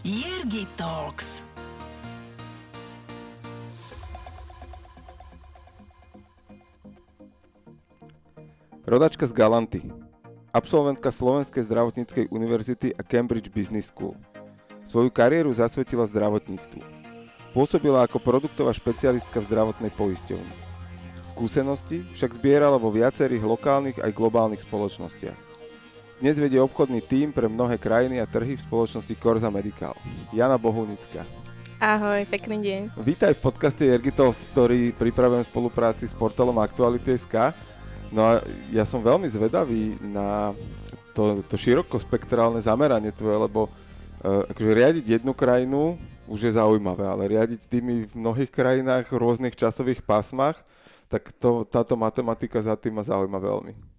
Jirgi Talks. Rodačka z Galanty. Absolventka Slovenskej zdravotníckej univerzity a Cambridge Business School. Svoju kariéru zasvetila zdravotníctvu. Pôsobila ako produktová špecialistka v zdravotnej poisťovni. Skúsenosti však zbierala vo viacerých lokálnych aj globálnych spoločnostiach. Dnes vedie obchodný tím pre mnohé krajiny a trhy v spoločnosti Korza Medical. Jana Bohunická. Ahoj, pekný deň. Vítaj v podcaste Ergitov, ktorý pripravujem v spolupráci s portálom Aktuality.sk. No a ja som veľmi zvedavý na to, to širokospektrálne zameranie tvoje, lebo uh, akože riadiť jednu krajinu už je zaujímavé, ale riadiť tými v mnohých krajinách v rôznych časových pásmach, tak to, táto matematika za tým ma zaujíma veľmi.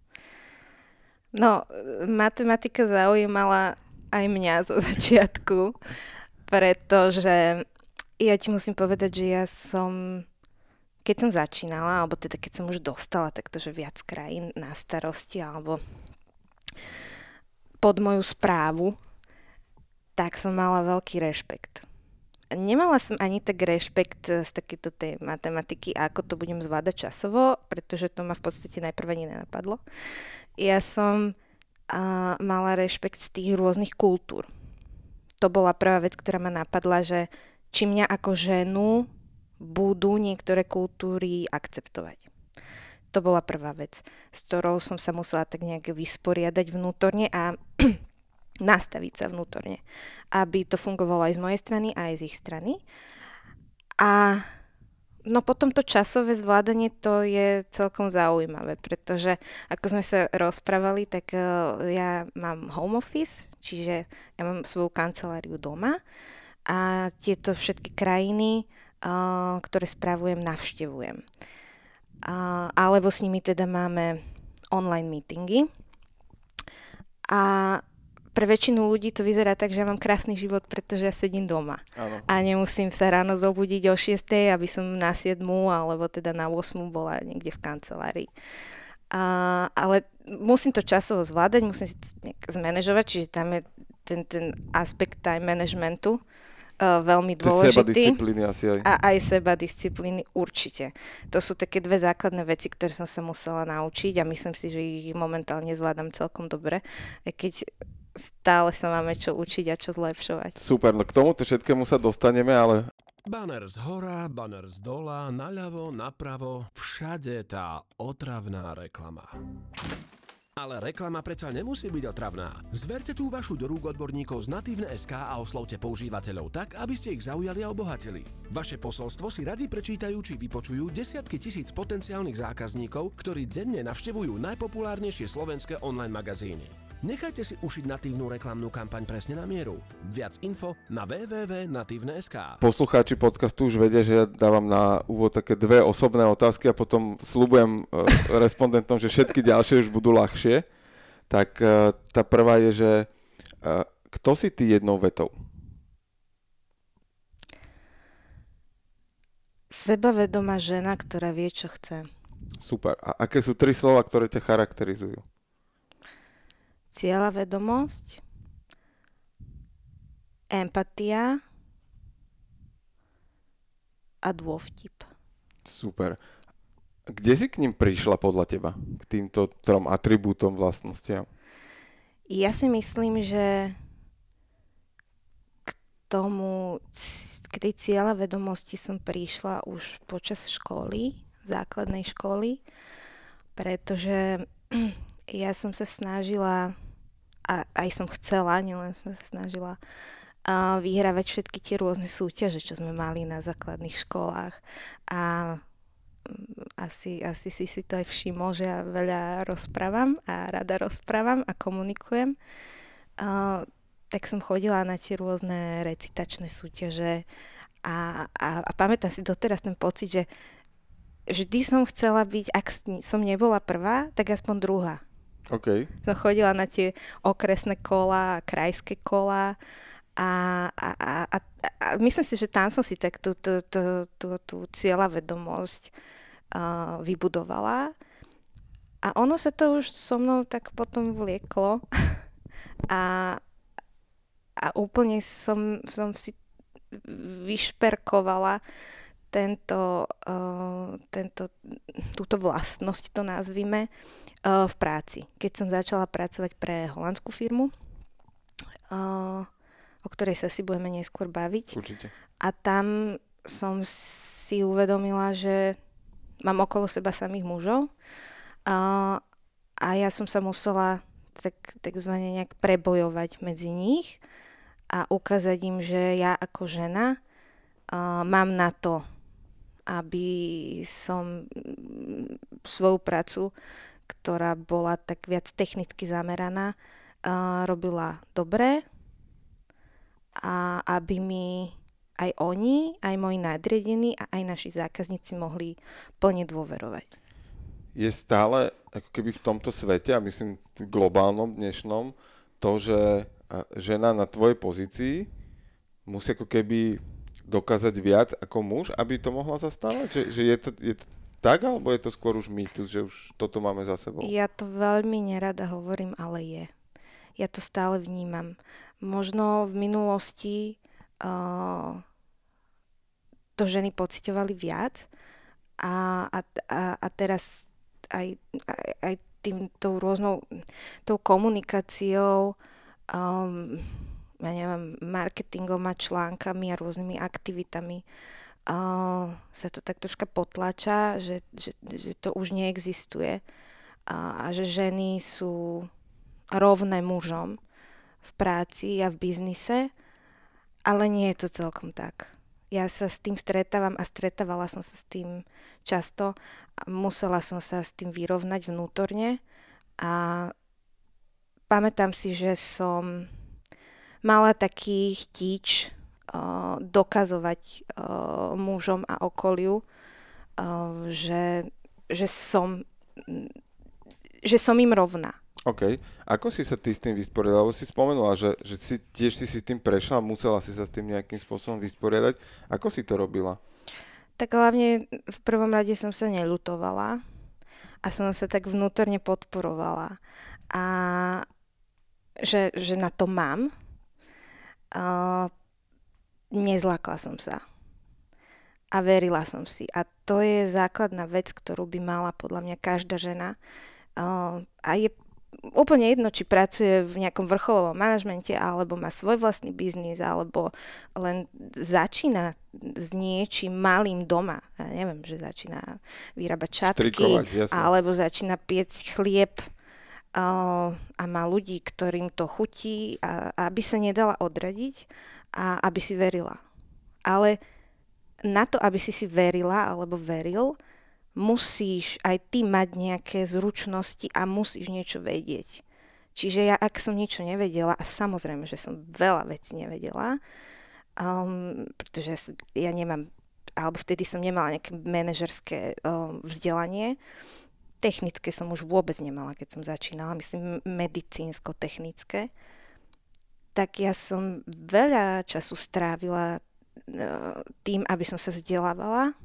No, matematika zaujímala aj mňa zo začiatku, pretože ja ti musím povedať, že ja som, keď som začínala, alebo teda keď som už dostala takto, že viac krajín na starosti, alebo pod moju správu, tak som mala veľký rešpekt. Nemala som ani tak rešpekt z takéto tej matematiky, ako to budem zvládať časovo, pretože to ma v podstate najprv ani nenapadlo. Ja som a, mala rešpekt z tých rôznych kultúr. To bola prvá vec, ktorá ma napadla, že či mňa ako ženu budú niektoré kultúry akceptovať. To bola prvá vec, s ktorou som sa musela tak nejak vysporiadať vnútorne a nastaviť sa vnútorne, aby to fungovalo aj z mojej strany, aj z ich strany. A no potom to časové zvládanie to je celkom zaujímavé, pretože ako sme sa rozprávali, tak uh, ja mám home office, čiže ja mám svoju kanceláriu doma a tieto všetky krajiny, uh, ktoré spravujem, navštevujem. Alebo s nimi teda máme online meetingy. A pre väčšinu ľudí to vyzerá tak, že ja mám krásny život, pretože ja sedím doma. Áno. A nemusím sa ráno zobudiť o 6, aby som na 7 alebo teda na 8 bola niekde v kancelárii. A, ale musím to časovo zvládať, musím si to zmanéžovať, čiže tam je ten, ten aspekt time managementu, uh, veľmi dôležitý. Seba asi aj. A aj seba disciplíny určite. To sú také dve základné veci, ktoré som sa musela naučiť a myslím si, že ich momentálne zvládam celkom dobre, aj keď stále sa máme čo učiť a čo zlepšovať. Super, no k tomuto všetkému sa dostaneme, ale Banner z hora, banner z dola, naľavo, napravo, všade tá otravná reklama. Ale reklama predsa nemusí byť otravná. Zverte tú vašu do rúk odborníkov z Natívne.sk a oslovte používateľov tak, aby ste ich zaujali a obohatili. Vaše posolstvo si radi prečítajú či vypočujú desiatky tisíc potenciálnych zákazníkov, ktorí denne navštevujú najpopulárnejšie slovenské online magazíny. Nechajte si ušiť natívnu reklamnú kampaň presne na mieru. Viac info na www.natívne.sk poslucháči podcastu už vedia, že ja dávam na úvod také dve osobné otázky a potom slúbujem uh, respondentom, že všetky ďalšie už budú ľahšie. Tak uh, tá prvá je, že uh, kto si ty jednou vetou? Sebavedomá žena, ktorá vie, čo chce. Super. A aké sú tri slova, ktoré ťa charakterizujú? Cieľa vedomosť, empatia a dôvtip. Super. Kde si k ním prišla podľa teba? K týmto trom atribútom vlastnostiam? Ja si myslím, že k tomu, k tej cieľa vedomosti som prišla už počas školy, základnej školy, pretože ja som sa snažila, a aj som chcela, nielen som sa snažila, a vyhrávať všetky tie rôzne súťaže, čo sme mali na základných školách. A mm, asi, asi si si to aj všimol, že ja veľa rozprávam a rada rozprávam a komunikujem. A, tak som chodila na tie rôzne recitačné súťaže a, a, a pamätám si doteraz ten pocit, že vždy som chcela byť, ak som nebola prvá, tak aspoň druhá. OK. Som chodila na tie okresné kola, krajské kola a, a, a, a, a myslím si, že tam som si tak tú, tú, tú, tú, tú cieľa vedomosť uh, vybudovala. A ono sa to už so mnou tak potom vlieklo. A, a úplne som, som si vyšperkovala tento, uh, tento, túto vlastnosť, to nazvime, v práci. Keď som začala pracovať pre holandskú firmu, uh, o ktorej sa si budeme neskôr baviť. Určite. A tam som si uvedomila, že mám okolo seba samých mužov uh, a ja som sa musela tak, takzvané nejak prebojovať medzi nich a ukázať im, že ja ako žena uh, mám na to, aby som mm, svoju prácu, ktorá bola tak viac technicky zameraná, uh, robila dobre a aby mi aj oni, aj moji nadriedení a aj naši zákazníci mohli plne dôverovať. Je stále ako keby v tomto svete, a myslím globálnom dnešnom, to, že žena na tvojej pozícii musí ako keby dokázať viac ako muž, aby to mohla zastávať? Že, že je, to, je to tak, alebo je to skôr už mýtus, že už toto máme za sebou? Ja to veľmi nerada hovorím, ale je. Ja to stále vnímam. Možno v minulosti uh, to ženy pocitovali viac a, a, a, teraz aj, aj, aj tým, tou rôznou tou komunikáciou um, ja neviem, marketingom a článkami a rôznymi aktivitami uh, sa to tak troška potlača, že, že, že to už neexistuje. A, a že ženy sú rovné mužom v práci a v biznise, ale nie je to celkom tak. Ja sa s tým stretávam a stretávala som sa s tým často musela som sa s tým vyrovnať vnútorne. A pamätám si, že som mala taký chtíč dokazovať uh, mužom a okoliu, uh, že, že som že som im rovná. OK. Ako si sa ty s tým vysporiadala? Lebo si spomenula, že, že si, tiež si si tým prešla, musela si sa s tým nejakým spôsobom vysporiadať. Ako si to robila? Tak hlavne v prvom rade som sa nelutovala a som sa tak vnútorne podporovala. A že, že na to mám. A nezlákla som sa. A verila som si. A to je základná vec, ktorú by mala podľa mňa každá žena. Uh, a je úplne jedno, či pracuje v nejakom vrcholovom manažmente, alebo má svoj vlastný biznis, alebo len začína s niečím malým doma. Ja neviem, že začína vyrábať čatky, alebo začína piecť chlieb a má ľudí, ktorým to chutí, a, a aby sa nedala odradiť a aby si verila. Ale na to, aby si si verila alebo veril, musíš aj ty mať nejaké zručnosti a musíš niečo vedieť. Čiže ja, ak som niečo nevedela, a samozrejme, že som veľa vecí nevedela, um, pretože ja nemám, alebo vtedy som nemala nejaké manažerské um, vzdelanie, technické som už vôbec nemala, keď som začínala, myslím medicínsko-technické, tak ja som veľa času strávila uh, tým, aby som sa vzdelávala,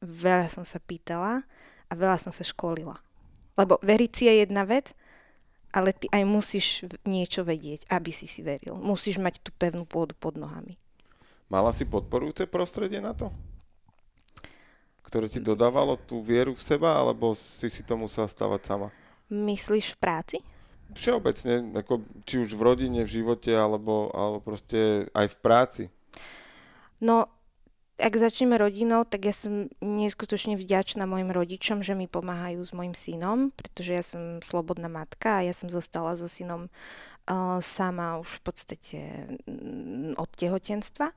veľa som sa pýtala a veľa som sa školila. Lebo veriť si je jedna vec, ale ty aj musíš niečo vedieť, aby si si veril. Musíš mať tú pevnú pôdu pod nohami. Mala si podporujúce prostredie na to? Ktoré ti dodávalo tú vieru v seba, alebo si si to musela stavať sama? Myslíš v práci? Všeobecne, ako, či už v rodine, v živote, alebo, alebo proste aj v práci. No, ak začneme rodinou, tak ja som neskutočne vďačná mojim rodičom, že mi pomáhajú s mojim synom, pretože ja som slobodná matka a ja som zostala so synom uh, sama už v podstate mm, od tehotenstva.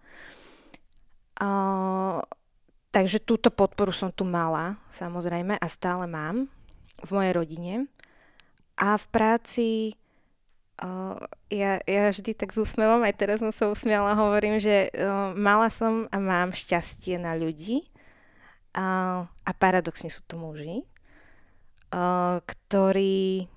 Uh, takže túto podporu som tu mala, samozrejme, a stále mám v mojej rodine. A v práci Uh, ja, ja vždy tak s úsmevom, aj teraz som sa usmiala, hovorím, že uh, mala som a mám šťastie na ľudí uh, a paradoxne sú to muži, uh, ktorí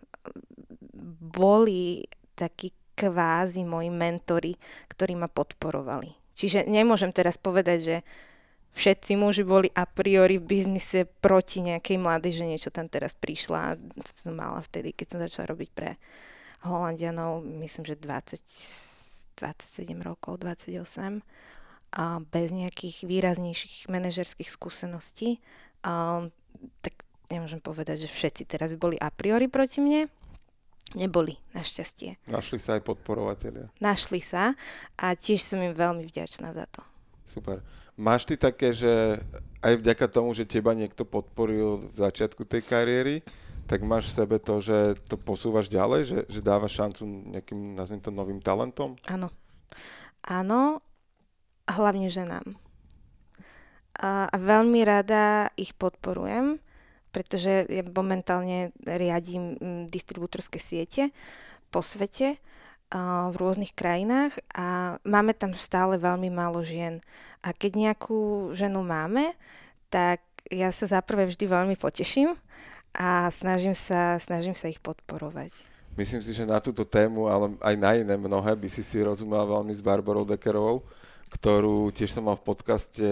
boli takí kvázi moji mentory, ktorí ma podporovali. Čiže nemôžem teraz povedať, že všetci muži boli a priori v biznise proti nejakej mladej žene, čo tam teraz prišla. To som mala vtedy, keď som začala robiť pre Holandianov, myslím, že 20, 20 27 rokov, 28 a bez nejakých výraznejších manažerských skúseností. A, tak nemôžem povedať, že všetci teraz by boli a priori proti mne. Neboli, našťastie. Našli sa aj podporovateľia. Našli sa a tiež som im veľmi vďačná za to. Super. Máš ty také, že aj vďaka tomu, že teba niekto podporil v začiatku tej kariéry, tak máš v sebe to, že to posúvaš ďalej, že, že dávaš šancu nejakým, nazviem to, novým talentom? Áno. Áno, hlavne ženám. A veľmi rada ich podporujem pretože ja momentálne riadím mm, distribútorské siete po svete v rôznych krajinách a máme tam stále veľmi málo žien. A keď nejakú ženu máme, tak ja sa zaprvé vždy veľmi poteším a snažím sa, snažím sa ich podporovať. Myslím si, že na túto tému, ale aj na iné mnohé, by si si rozumela veľmi s Barbarou Dekerovou, ktorú tiež som mal v podcaste,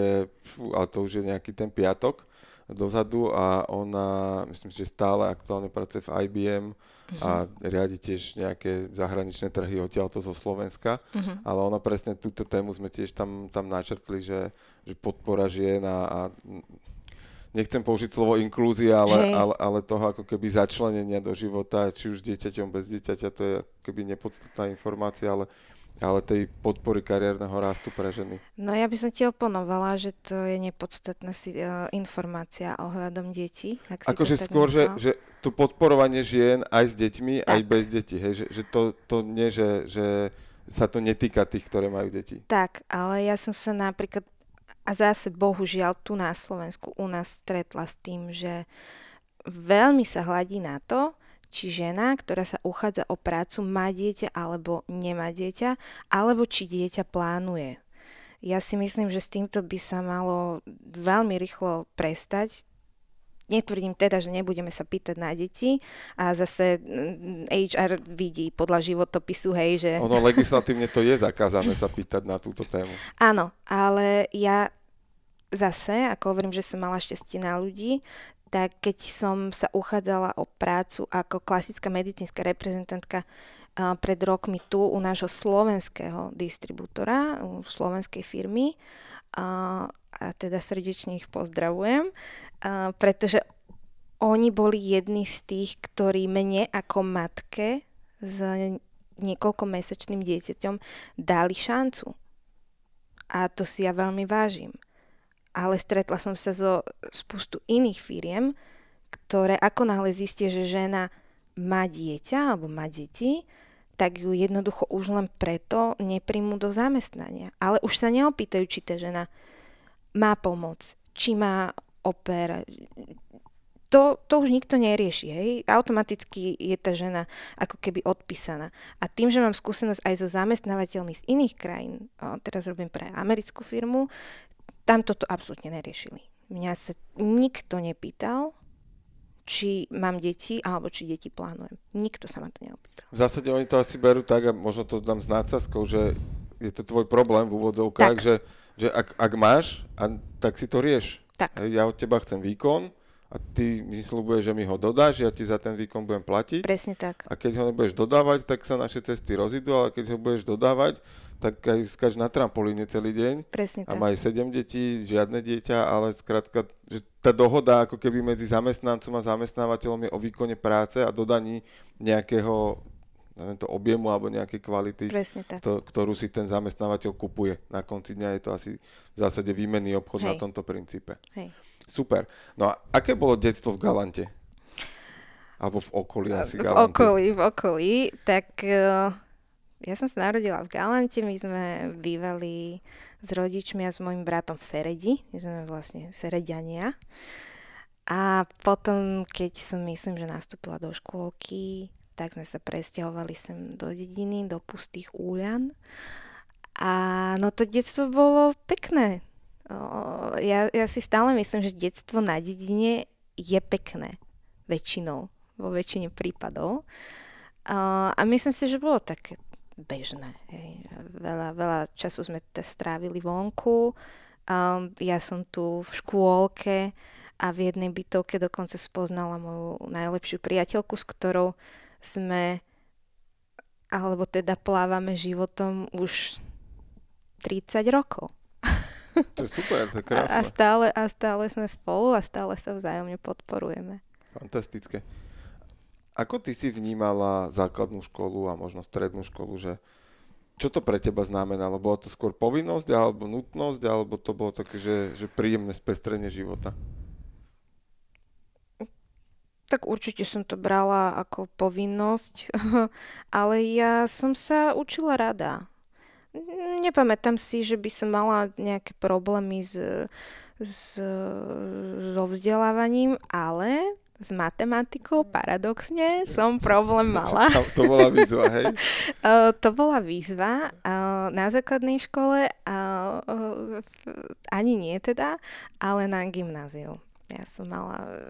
ale to už je nejaký ten piatok, dozadu a ona, myslím, že stále aktuálne pracuje v IBM a riadi tiež nejaké zahraničné trhy odtiaľto zo Slovenska, uh-huh. ale ona presne túto tému sme tiež tam, tam načrtli, že, že podpora žien a, a nechcem použiť slovo inklúzia, ale, hey. ale, ale toho ako keby začlenenia do života, či už dieťaťom, bez dieťaťa, to je keby nepodstatná informácia, ale ale tej podpory kariérneho rastu pre ženy. No ja by som ti oponovala, že to je nepodstatná si, uh, informácia ohľadom detí. Akože skôr, že, že to podporovanie žien aj s deťmi, tak. aj bez detí. Hej? Že, že to, to nie, že, že sa to netýka tých, ktoré majú deti. Tak, ale ja som sa napríklad, a zase bohužiaľ tu na Slovensku u nás stretla s tým, že veľmi sa hladí na to, či žena, ktorá sa uchádza o prácu, má dieťa alebo nemá dieťa, alebo či dieťa plánuje. Ja si myslím, že s týmto by sa malo veľmi rýchlo prestať. Netvrdím teda, že nebudeme sa pýtať na deti a zase HR mm, vidí podľa životopisu, hej, že... Ono legislatívne to je zakázané sa pýtať na túto tému. Áno, ale ja zase, ako hovorím, že som mala šťastie na ľudí, tak keď som sa uchádzala o prácu ako klasická medicínska reprezentantka pred rokmi tu u nášho slovenského distribútora, u slovenskej firmy, a, a teda srdečne ich pozdravujem, a, pretože oni boli jedni z tých, ktorí mne ako matke s niekoľkomesačným dieťaťom dali šancu. A to si ja veľmi vážim ale stretla som sa so spustu iných firiem, ktoré ako náhle zistia, že žena má dieťa alebo má deti, tak ju jednoducho už len preto nepríjmu do zamestnania. Ale už sa neopýtajú, či tá žena má pomoc, či má oper. To, to už nikto nerieši, hej. Automaticky je tá žena ako keby odpísaná. A tým, že mám skúsenosť aj so zamestnávateľmi z iných krajín, teraz robím pre americkú firmu, tam toto absolútne neriešili. Mňa sa nikto nepýtal, či mám deti, alebo či deti plánujem. Nikto sa ma to neopýtal. V zásade oni to asi berú tak, a možno to dám s nácaskou, že je to tvoj problém v úvodzovkách, že, že ak, ak máš, a, tak si to rieš. Tak. Ja od teba chcem výkon, a ty mi slúbuješ, že mi ho dodáš, ja ti za ten výkon budem platiť. Presne tak. A keď ho nebudeš dodávať, tak sa naše cesty rozídu, ale keď ho budeš dodávať, tak aj skáč na trampolíne celý deň. Presne a tak. má aj 7 detí, žiadne dieťa, ale skrátka, že tá dohoda ako keby medzi zamestnancom a zamestnávateľom je o výkone práce a dodaní nejakého neviem, to objemu alebo nejakej kvality, To, ktorú si ten zamestnávateľ kupuje. Na konci dňa je to asi v zásade výmenný obchod Hej. na tomto princípe. Hej. Super. No a aké bolo detstvo v Galante? Alebo v okolí asi V Galanty? okolí, v okolí. Tak uh, ja som sa narodila v Galante, my sme bývali s rodičmi a s mojim bratom v Seredi. My sme vlastne Serediania. A potom, keď som myslím, že nastúpila do škôlky, tak sme sa presťahovali sem do dediny, do pustých úľan. A no to detstvo bolo pekné ja, ja si stále myslím, že detstvo na dedine je pekné. Väčšinou. Vo väčšine prípadov. A, myslím si, že bolo také bežné. Veľa, veľa času sme te strávili vonku. Ja som tu v škôlke a v jednej bytovke dokonca spoznala moju najlepšiu priateľku, s ktorou sme alebo teda plávame životom už 30 rokov. To je super, to je A, a, krásne. stále, a stále sme spolu a stále sa vzájomne podporujeme. Fantastické. Ako ty si vnímala základnú školu a možno strednú školu, že čo to pre teba znamenalo? Bolo to skôr povinnosť alebo nutnosť, alebo to bolo také, že, že príjemné spestrenie života? Tak určite som to brala ako povinnosť, ale ja som sa učila rada. Nepamätám si, že by som mala nejaké problémy s, s, so vzdelávaním, ale s matematikou paradoxne som problém mala. To bola výzva, hej? To bola výzva na základnej škole, ani nie teda, ale na gymnáziu. Ja som mala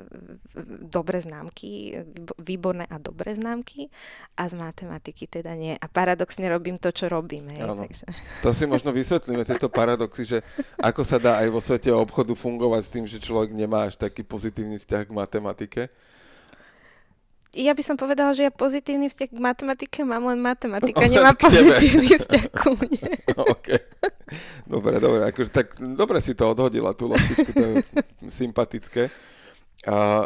dobré známky, výborné a dobré známky a z matematiky teda nie. A paradoxne robím to, čo robím. Hej, takže... To si možno vysvetlíme, tieto paradoxy, že ako sa dá aj vo svete obchodu fungovať s tým, že človek nemá až taký pozitívny vzťah k matematike. Ja by som povedala, že ja pozitívny vzťah k matematike mám, len matematika nemá pozitívny vzťah ku mne. okay. Dobre, dobre, akože tak dobre si to odhodila, tú loptičku, to je sympatické. A,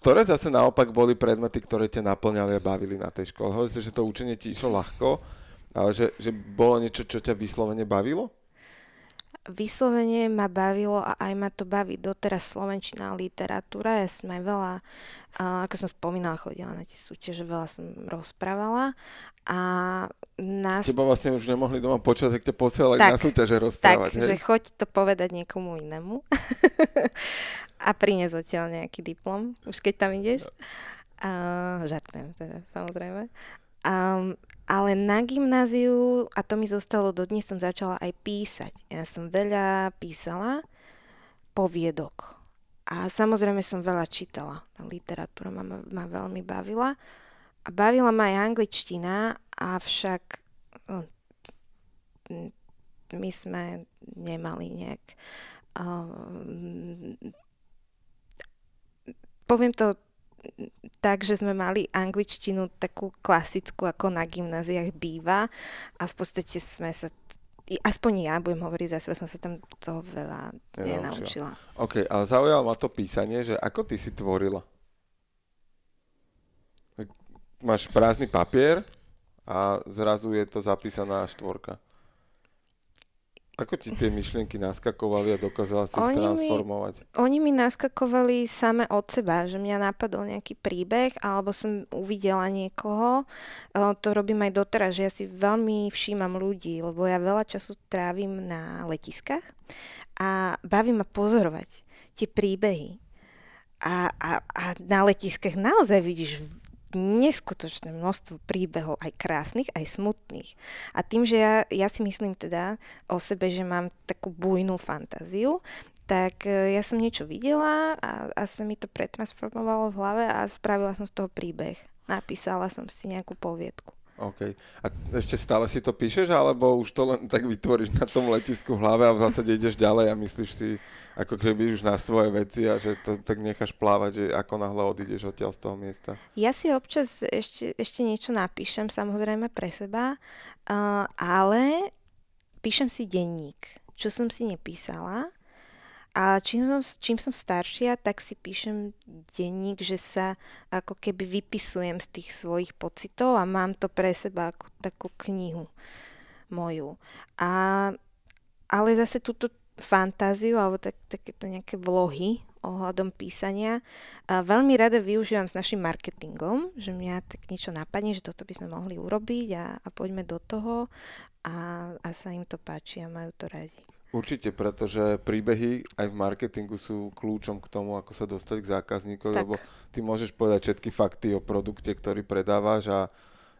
ktoré zase naopak boli predmety, ktoré ťa naplňali a bavili na tej škole? Hovoríte, že to učenie ti išlo ľahko, ale že, že bolo niečo, čo ťa vyslovene bavilo? Vyslovene ma bavilo a aj ma to baví doteraz slovenčina a literatúra. Ja som aj veľa, ako som spomínala, chodila na tie súťaže, veľa som rozprávala a nás... Teba vlastne už nemohli doma počať, ak ťa posielali na súťaže rozprávať. Tak, hej? že choď to povedať niekomu inému a priniesť odtiaľ nejaký diplom, už keď tam ideš. Uh, žartujem teda, samozrejme. Um, ale na gymnáziu, a to mi zostalo dodnes, som začala aj písať. Ja som veľa písala poviedok. A samozrejme som veľa čítala. Literatúra ma, ma veľmi bavila. A bavila ma aj angličtina, avšak no, my sme nemali nejak... Um, poviem to tak, že sme mali angličtinu takú klasickú, ako na gymnáziách býva a v podstate sme sa aspoň ja budem hovoriť za seba, som sa tam toho veľa nenaučila. OK, ale zaujalo ma to písanie, že ako ty si tvorila? Máš prázdny papier a zrazu je to zapísaná štvorka. Ako ti tie myšlienky naskakovali a dokázala si oni ich transformovať? Mi, oni mi naskakovali same od seba, že mňa napadol nejaký príbeh alebo som uvidela niekoho. To robím aj doteraz, že ja si veľmi všímam ľudí, lebo ja veľa času trávim na letiskách a baví ma pozorovať tie príbehy. A, a, a na letiskách naozaj vidíš neskutočné množstvo príbehov, aj krásnych, aj smutných. A tým, že ja, ja si myslím teda o sebe, že mám takú bujnú fantáziu, tak e, ja som niečo videla a, a sa mi to pretransformovalo v hlave a spravila som z toho príbeh. Napísala som si nejakú poviedku. OK. A ešte stále si to píšeš, alebo už to len tak vytvoríš na tom letisku v hlave a v zásade ideš ďalej a myslíš si, ako keby už na svoje veci a že to tak necháš plávať, že ako náhle odídeš odtiaľ z toho miesta? Ja si občas ešte, ešte niečo napíšem, samozrejme pre seba, uh, ale píšem si denník, čo som si nepísala a čím som, čím som staršia, tak si píšem denník, že sa ako keby vypisujem z tých svojich pocitov a mám to pre seba ako takú knihu moju. A, ale zase túto fantáziu alebo tak, takéto nejaké vlohy ohľadom písania. A veľmi rada využívam s našim marketingom, že mňa tak niečo napadne, že toto by sme mohli urobiť a, a poďme do toho a, a sa im to páči a majú to radi. Určite, pretože príbehy aj v marketingu sú kľúčom k tomu, ako sa dostať k zákazníkovi, lebo ty môžeš povedať všetky fakty o produkte, ktorý predávaš a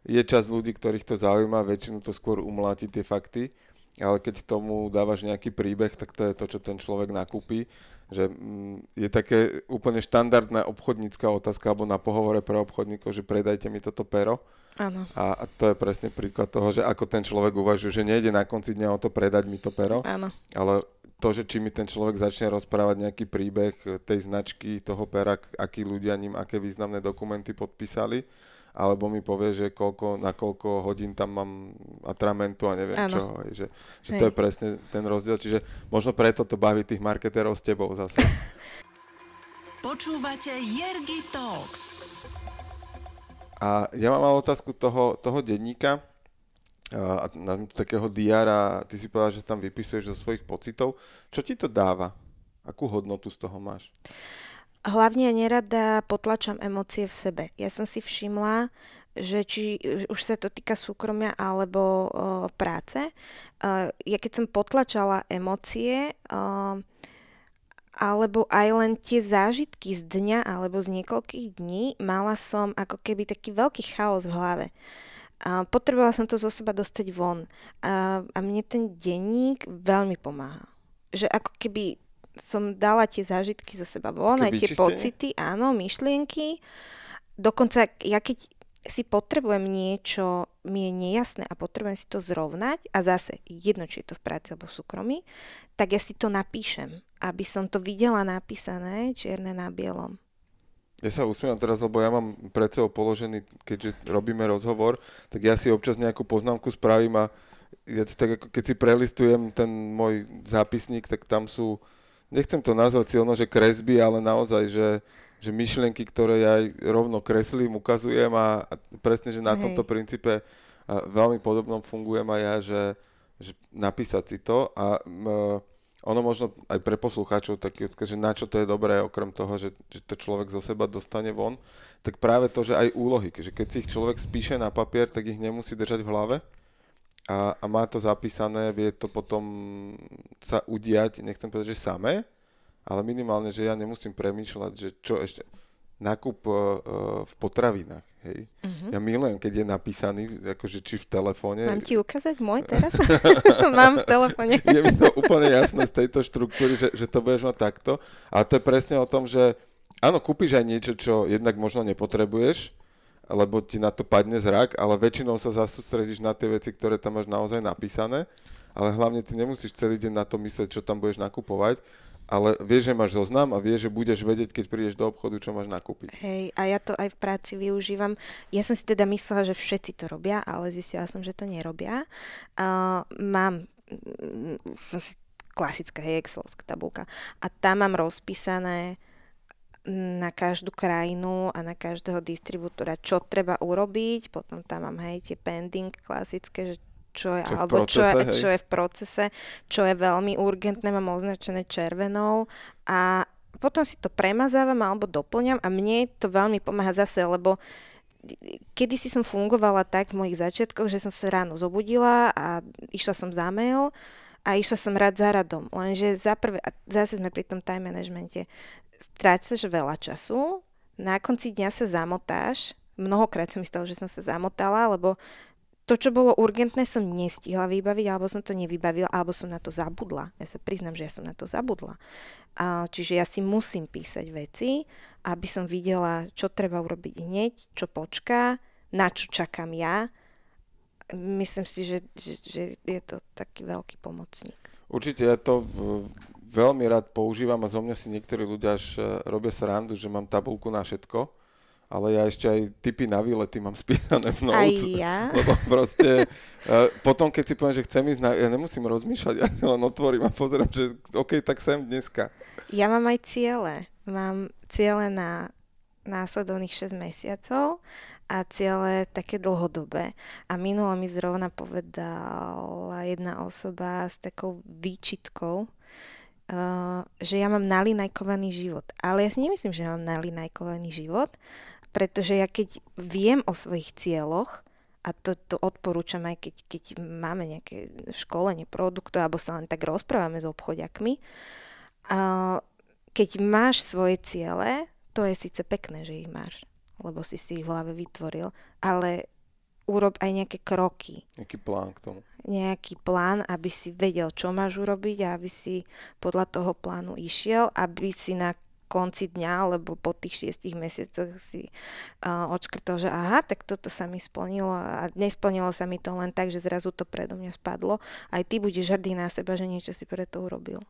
je čas ľudí, ktorých to zaujíma, väčšinu to skôr umláti tie fakty, ale keď tomu dávaš nejaký príbeh, tak to je to, čo ten človek nakúpi. Že mm, je také úplne štandardná obchodnícká otázka, alebo na pohovore pre obchodníkov, že predajte mi toto pero Áno. A to je presne príklad toho, že ako ten človek uvažuje, že nejde na konci dňa o to predať mi to pero, Áno. ale to, že či mi ten človek začne rozprávať nejaký príbeh tej značky, toho pera, akí ľudia ním, aké významné dokumenty podpísali alebo mi povie, že koľko, na koľko hodín tam mám atramentu a neviem Áno. čo. hej, Že, že to je presne ten rozdiel. Čiže možno preto to baví tých marketérov s tebou zase. Počúvate Jergy Talks. A ja mám ale otázku toho, toho denníka, a na takého diara, ty si povedal, že tam vypisuješ zo svojich pocitov. Čo ti to dáva? Akú hodnotu z toho máš? Hlavne nerada potlačam emócie v sebe. Ja som si všimla, že či už sa to týka súkromia alebo uh, práce, uh, ja keď som potlačala emócie, uh, alebo aj len tie zážitky z dňa alebo z niekoľkých dní, mala som ako keby taký veľký chaos v hlave. A potrebovala som to zo seba dostať von. A, a mne ten denník veľmi pomáha. Že ako keby som dala tie zážitky zo seba von, Také aj tie vyčistenie? pocity, áno, myšlienky. Dokonca, ja keď si potrebujem niečo, mi je nejasné a potrebujem si to zrovnať a zase jedno, či je to v práci alebo v súkromí, tak ja si to napíšem, aby som to videla napísané čierne na bielom. Ja sa usmievam teraz, lebo ja mám pred sebou položený, keďže robíme rozhovor, tak ja si občas nejakú poznámku spravím a ja si tak ako keď si prelistujem ten môj zápisník, tak tam sú, nechcem to nazvať silno, že kresby, ale naozaj, že, že myšlienky, ktoré ja aj rovno kreslím, ukazujem a, a presne, že na Hej. tomto princípe veľmi podobnom fungujem aj ja, že, že napísať si to a m, ono možno aj pre poslucháčov odkaz, že na čo to je dobré, okrem toho, že, že to človek zo seba dostane von, tak práve to, že aj úlohy, že keď si ich človek spíše na papier, tak ich nemusí držať v hlave a, a má to zapísané, vie to potom sa udiať, nechcem povedať, že samé, ale minimálne, že ja nemusím premýšľať, že čo ešte, nákup uh, v potravinách, hej. Mhm. Ja milujem, keď je napísaný, akože či v telefóne. Mám ti ukázať môj teraz? Mám v telefóne. je mi to úplne jasné z tejto štruktúry, že, že to budeš mať takto. A to je presne o tom, že áno, kúpiš aj niečo, čo jednak možno nepotrebuješ, lebo ti na to padne zrak, ale väčšinou sa zasústredíš na tie veci, ktoré tam máš naozaj napísané, ale hlavne ty nemusíš celý deň na to myslieť, čo tam budeš nakupovať, ale vieš, že máš zoznam a vieš, že budeš vedieť, keď prídeš do obchodu, čo máš nakúpiť. Hej, a ja to aj v práci využívam. Ja som si teda myslela, že všetci to robia, ale zistila som, že to nerobia. Uh, mám, mm, som si klasická, hej, Excelovská tabulka. A tam mám rozpísané na každú krajinu a na každého distribútora, čo treba urobiť. Potom tam mám, hej, tie pending klasické, že čo je, Čo alebo čo, je, procese, hej. čo je v procese, čo je veľmi urgentné, mám označené červenou a potom si to premazávam alebo doplňam a mne to veľmi pomáha zase, lebo kedy si som fungovala tak v mojich začiatkoch, že som sa ráno zobudila a išla som za mail a išla som rád za radom. Lenže za prvé, a zase sme pri tom time managemente, strácaš veľa času, na konci dňa sa zamotáš, mnohokrát sa mi stalo, že som sa zamotala, lebo to, čo bolo urgentné, som nestihla vybaviť, alebo som to nevybavila, alebo som na to zabudla. Ja sa priznam, že ja som na to zabudla. A, čiže ja si musím písať veci, aby som videla, čo treba urobiť hneď, čo počká, na čo čakám ja. Myslím si, že, že, že je to taký veľký pomocník. Určite ja to veľmi rád používam a zo mňa si niektorí ľudia až e, robia srandu, že mám tabulku na všetko, ale ja ešte aj typy na výlety mám spísané v Aj notes. ja. Lebo proste, uh, potom keď si poviem, že chcem ísť, na, ja nemusím rozmýšľať, ja si len otvorím a pozerám, že OK, tak sem dneska. Ja mám aj ciele. Mám ciele na následovných 6 mesiacov a ciele také dlhodobé. A minulo mi zrovna povedala jedna osoba s takou výčitkou, uh, že ja mám nalinajkovaný život. Ale ja si nemyslím, že mám nalinajkovaný život, pretože ja keď viem o svojich cieľoch, a to, to odporúčam aj keď, keď máme nejaké školenie produktov, alebo sa len tak rozprávame s obchodiakmi, a keď máš svoje ciele, to je síce pekné, že ich máš, lebo si si ich v hlave vytvoril, ale urob aj nejaké kroky, Nejaký plán k tomu. nejaký plán, aby si vedel, čo máš urobiť a aby si podľa toho plánu išiel, aby si na konci dňa, alebo po tých šiestich mesiacoch si uh, odškrtol, že aha, tak toto sa mi splnilo a nesplnilo sa mi to len tak, že zrazu to predo mňa spadlo. Aj ty budeš hrdý na seba, že niečo si pre to urobil.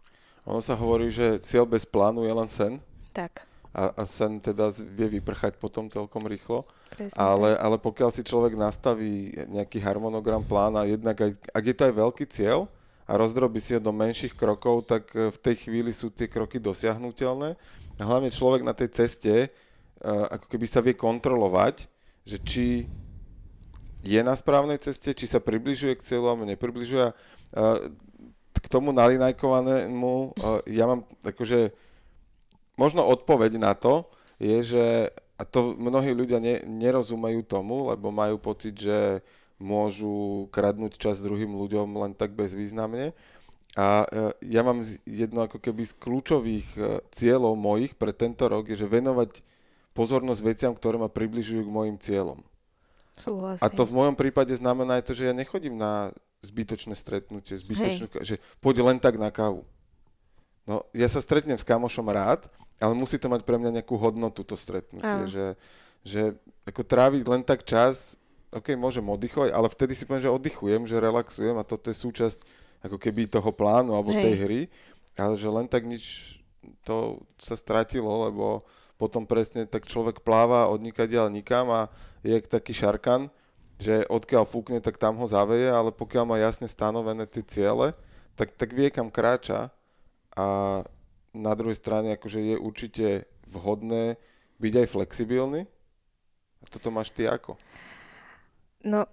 Ono sa hovorí, že cieľ bez plánu je len sen. Tak. a, a sen teda vie vyprchať potom celkom rýchlo. Presne Ale, ale pokiaľ si človek nastaví nejaký harmonogram plána, jednak aj, ak je to aj veľký cieľ a rozdrobí si ho do menších krokov, tak e, v tej chvíli sú tie kroky dosiahnutelné. A hlavne človek na tej ceste uh, ako keby sa vie kontrolovať, že či je na správnej ceste, či sa približuje k cieľu alebo nepribližuje. Uh, k tomu nalinajkovanému uh, ja mám akože možno odpoveď na to je, že a to mnohí ľudia ne, nerozumejú tomu, lebo majú pocit, že môžu kradnúť čas druhým ľuďom len tak bezvýznamne. A e, ja mám jedno ako keby z kľúčových e, cieľov mojich pre tento rok je, že venovať pozornosť veciam, ktoré ma približujú k mojim cieľom. Súhlasím. A to v mojom prípade znamená aj to, že ja nechodím na zbytočné stretnutie, zbytočnú, že poď len tak na kávu. No, ja sa stretnem s kamošom rád, ale musí to mať pre mňa nejakú hodnotu to stretnutie, Áno. že, že ako tráviť len tak čas, ok, môžem oddychovať, ale vtedy si poviem, že oddychujem, že relaxujem a toto je súčasť ako keby toho plánu alebo Hej. tej hry, ale že len tak nič to sa stratilo, lebo potom presne tak človek pláva od nikadiaľ nikam a je taký šarkan, že odkiaľ fúkne, tak tam ho zaveje, ale pokiaľ má jasne stanovené tie ciele, tak, tak vie, kam kráča a na druhej strane akože je určite vhodné byť aj flexibilný. A toto máš ty ako? No,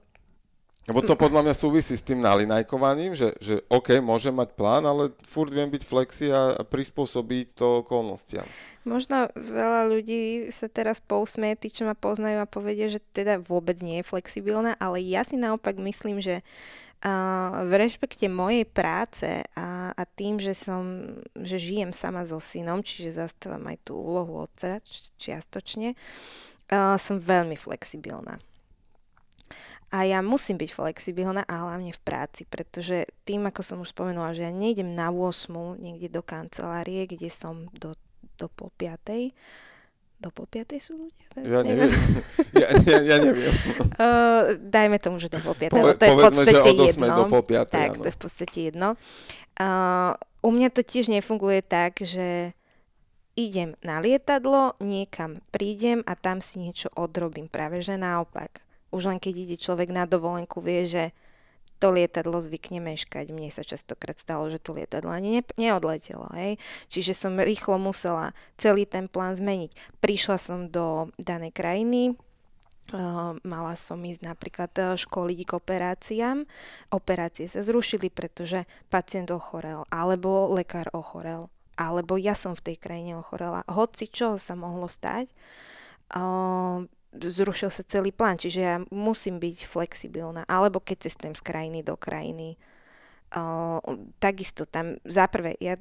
Lebo to podľa mňa súvisí s tým nalinajkovaním, že, že OK, môžem mať plán, ale furt viem byť flexi a, prispôsobiť to okolnostiam. Možno veľa ľudí sa teraz pousmie, tí, čo ma poznajú a povedia, že teda vôbec nie je flexibilná, ale ja si naopak myslím, že uh, v rešpekte mojej práce a, a tým, že som, že žijem sama so synom, čiže zastávam aj tú úlohu otca či- čiastočne, uh, som veľmi flexibilná. A ja musím byť flexibilná a hlavne v práci, pretože tým, ako som už spomenula, že ja nejdem na 8 niekde do kancelárie, kde som do, do pol piatej. Do pol piatej sú ľudia? Ja neviem. ja, ja, ja neviem. Uh, dajme tomu, že do pol piatej, Pove, lebo to je v povedzme, že podstate od 8 jedno. do pol 5. Tak, áno. to je v podstate jedno. Uh, u mňa to tiež nefunguje tak, že idem na lietadlo, niekam prídem a tam si niečo odrobím. Práve že naopak. Už len keď ide človek na dovolenku, vie, že to lietadlo zvykne meškať. Mne sa častokrát stalo, že to lietadlo ani ne, neodletelo. Hej? Čiže som rýchlo musela celý ten plán zmeniť. Prišla som do danej krajiny, Uh, mala som ísť napríklad uh, školiť k operáciám. Operácie sa zrušili, pretože pacient ochorel, alebo lekár ochorel, alebo ja som v tej krajine ochorela. Hoci čo sa mohlo stať, uh, zrušil sa celý plán, čiže ja musím byť flexibilná. Alebo keď cestujem z krajiny do krajiny, uh, takisto tam, za prvé, ja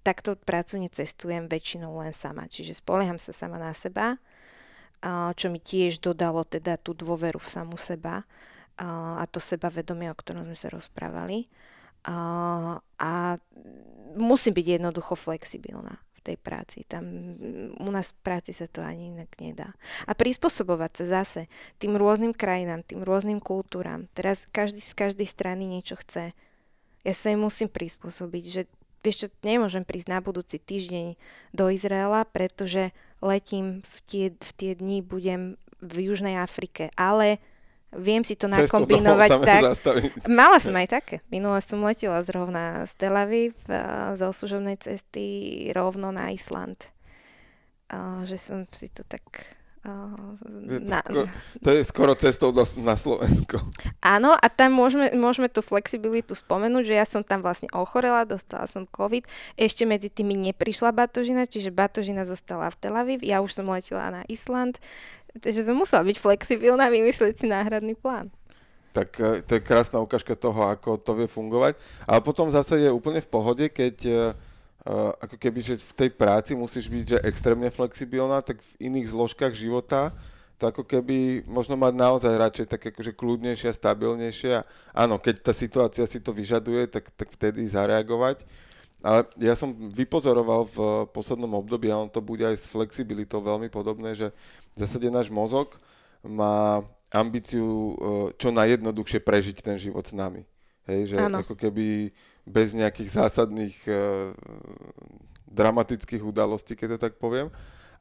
takto prácu necestujem väčšinou len sama, čiže spolieham sa sama na seba, a čo mi tiež dodalo teda tú dôveru v samu seba a, a to sebavedomie, o ktorom sme sa rozprávali. A, musím byť jednoducho flexibilná tej práci. Tam mm, u nás v práci sa to ani inak nedá. A prispôsobovať sa zase tým rôznym krajinám, tým rôznym kultúram. Teraz každý z každej strany niečo chce. Ja sa im musím prispôsobiť, že vieš čo, nemôžem prísť na budúci týždeň do Izraela, pretože letím v tie, v tie dni, budem v Južnej Afrike, ale viem si to nakombinovať tak. zastaviť. Mala som aj také. Minule som letela zrovna z Tel Aviv a, zo služobnej cesty rovno na Island. A, že som si to tak... A, Je to, na, skoro, to je skoro cestou do, na Slovensko. Áno, a tam môžeme, môžeme tú flexibilitu spomenúť, že ja som tam vlastne ochorela, dostala som COVID, ešte medzi tými neprišla batožina, čiže batožina zostala v Tel Aviv, ja už som letela na Island, takže som musela byť flexibilná, vymyslieť si náhradný plán. Tak e, to je krásna ukážka toho, ako to vie fungovať. Ale potom zase je úplne v pohode, keď e, Uh, ako keby, že v tej práci musíš byť že extrémne flexibilná, tak v iných zložkách života to ako keby možno mať naozaj radšej tak akože kľudnejšie a stabilnejšie. A áno, keď tá situácia si to vyžaduje, tak, tak vtedy zareagovať. Ale ja som vypozoroval v poslednom období, a on to bude aj s flexibilitou veľmi podobné, že v zásade náš mozog má ambíciu uh, čo najjednoduchšie prežiť ten život s nami. Hej, že Áno. ako keby bez nejakých zásadných uh, dramatických udalostí, keď to tak poviem.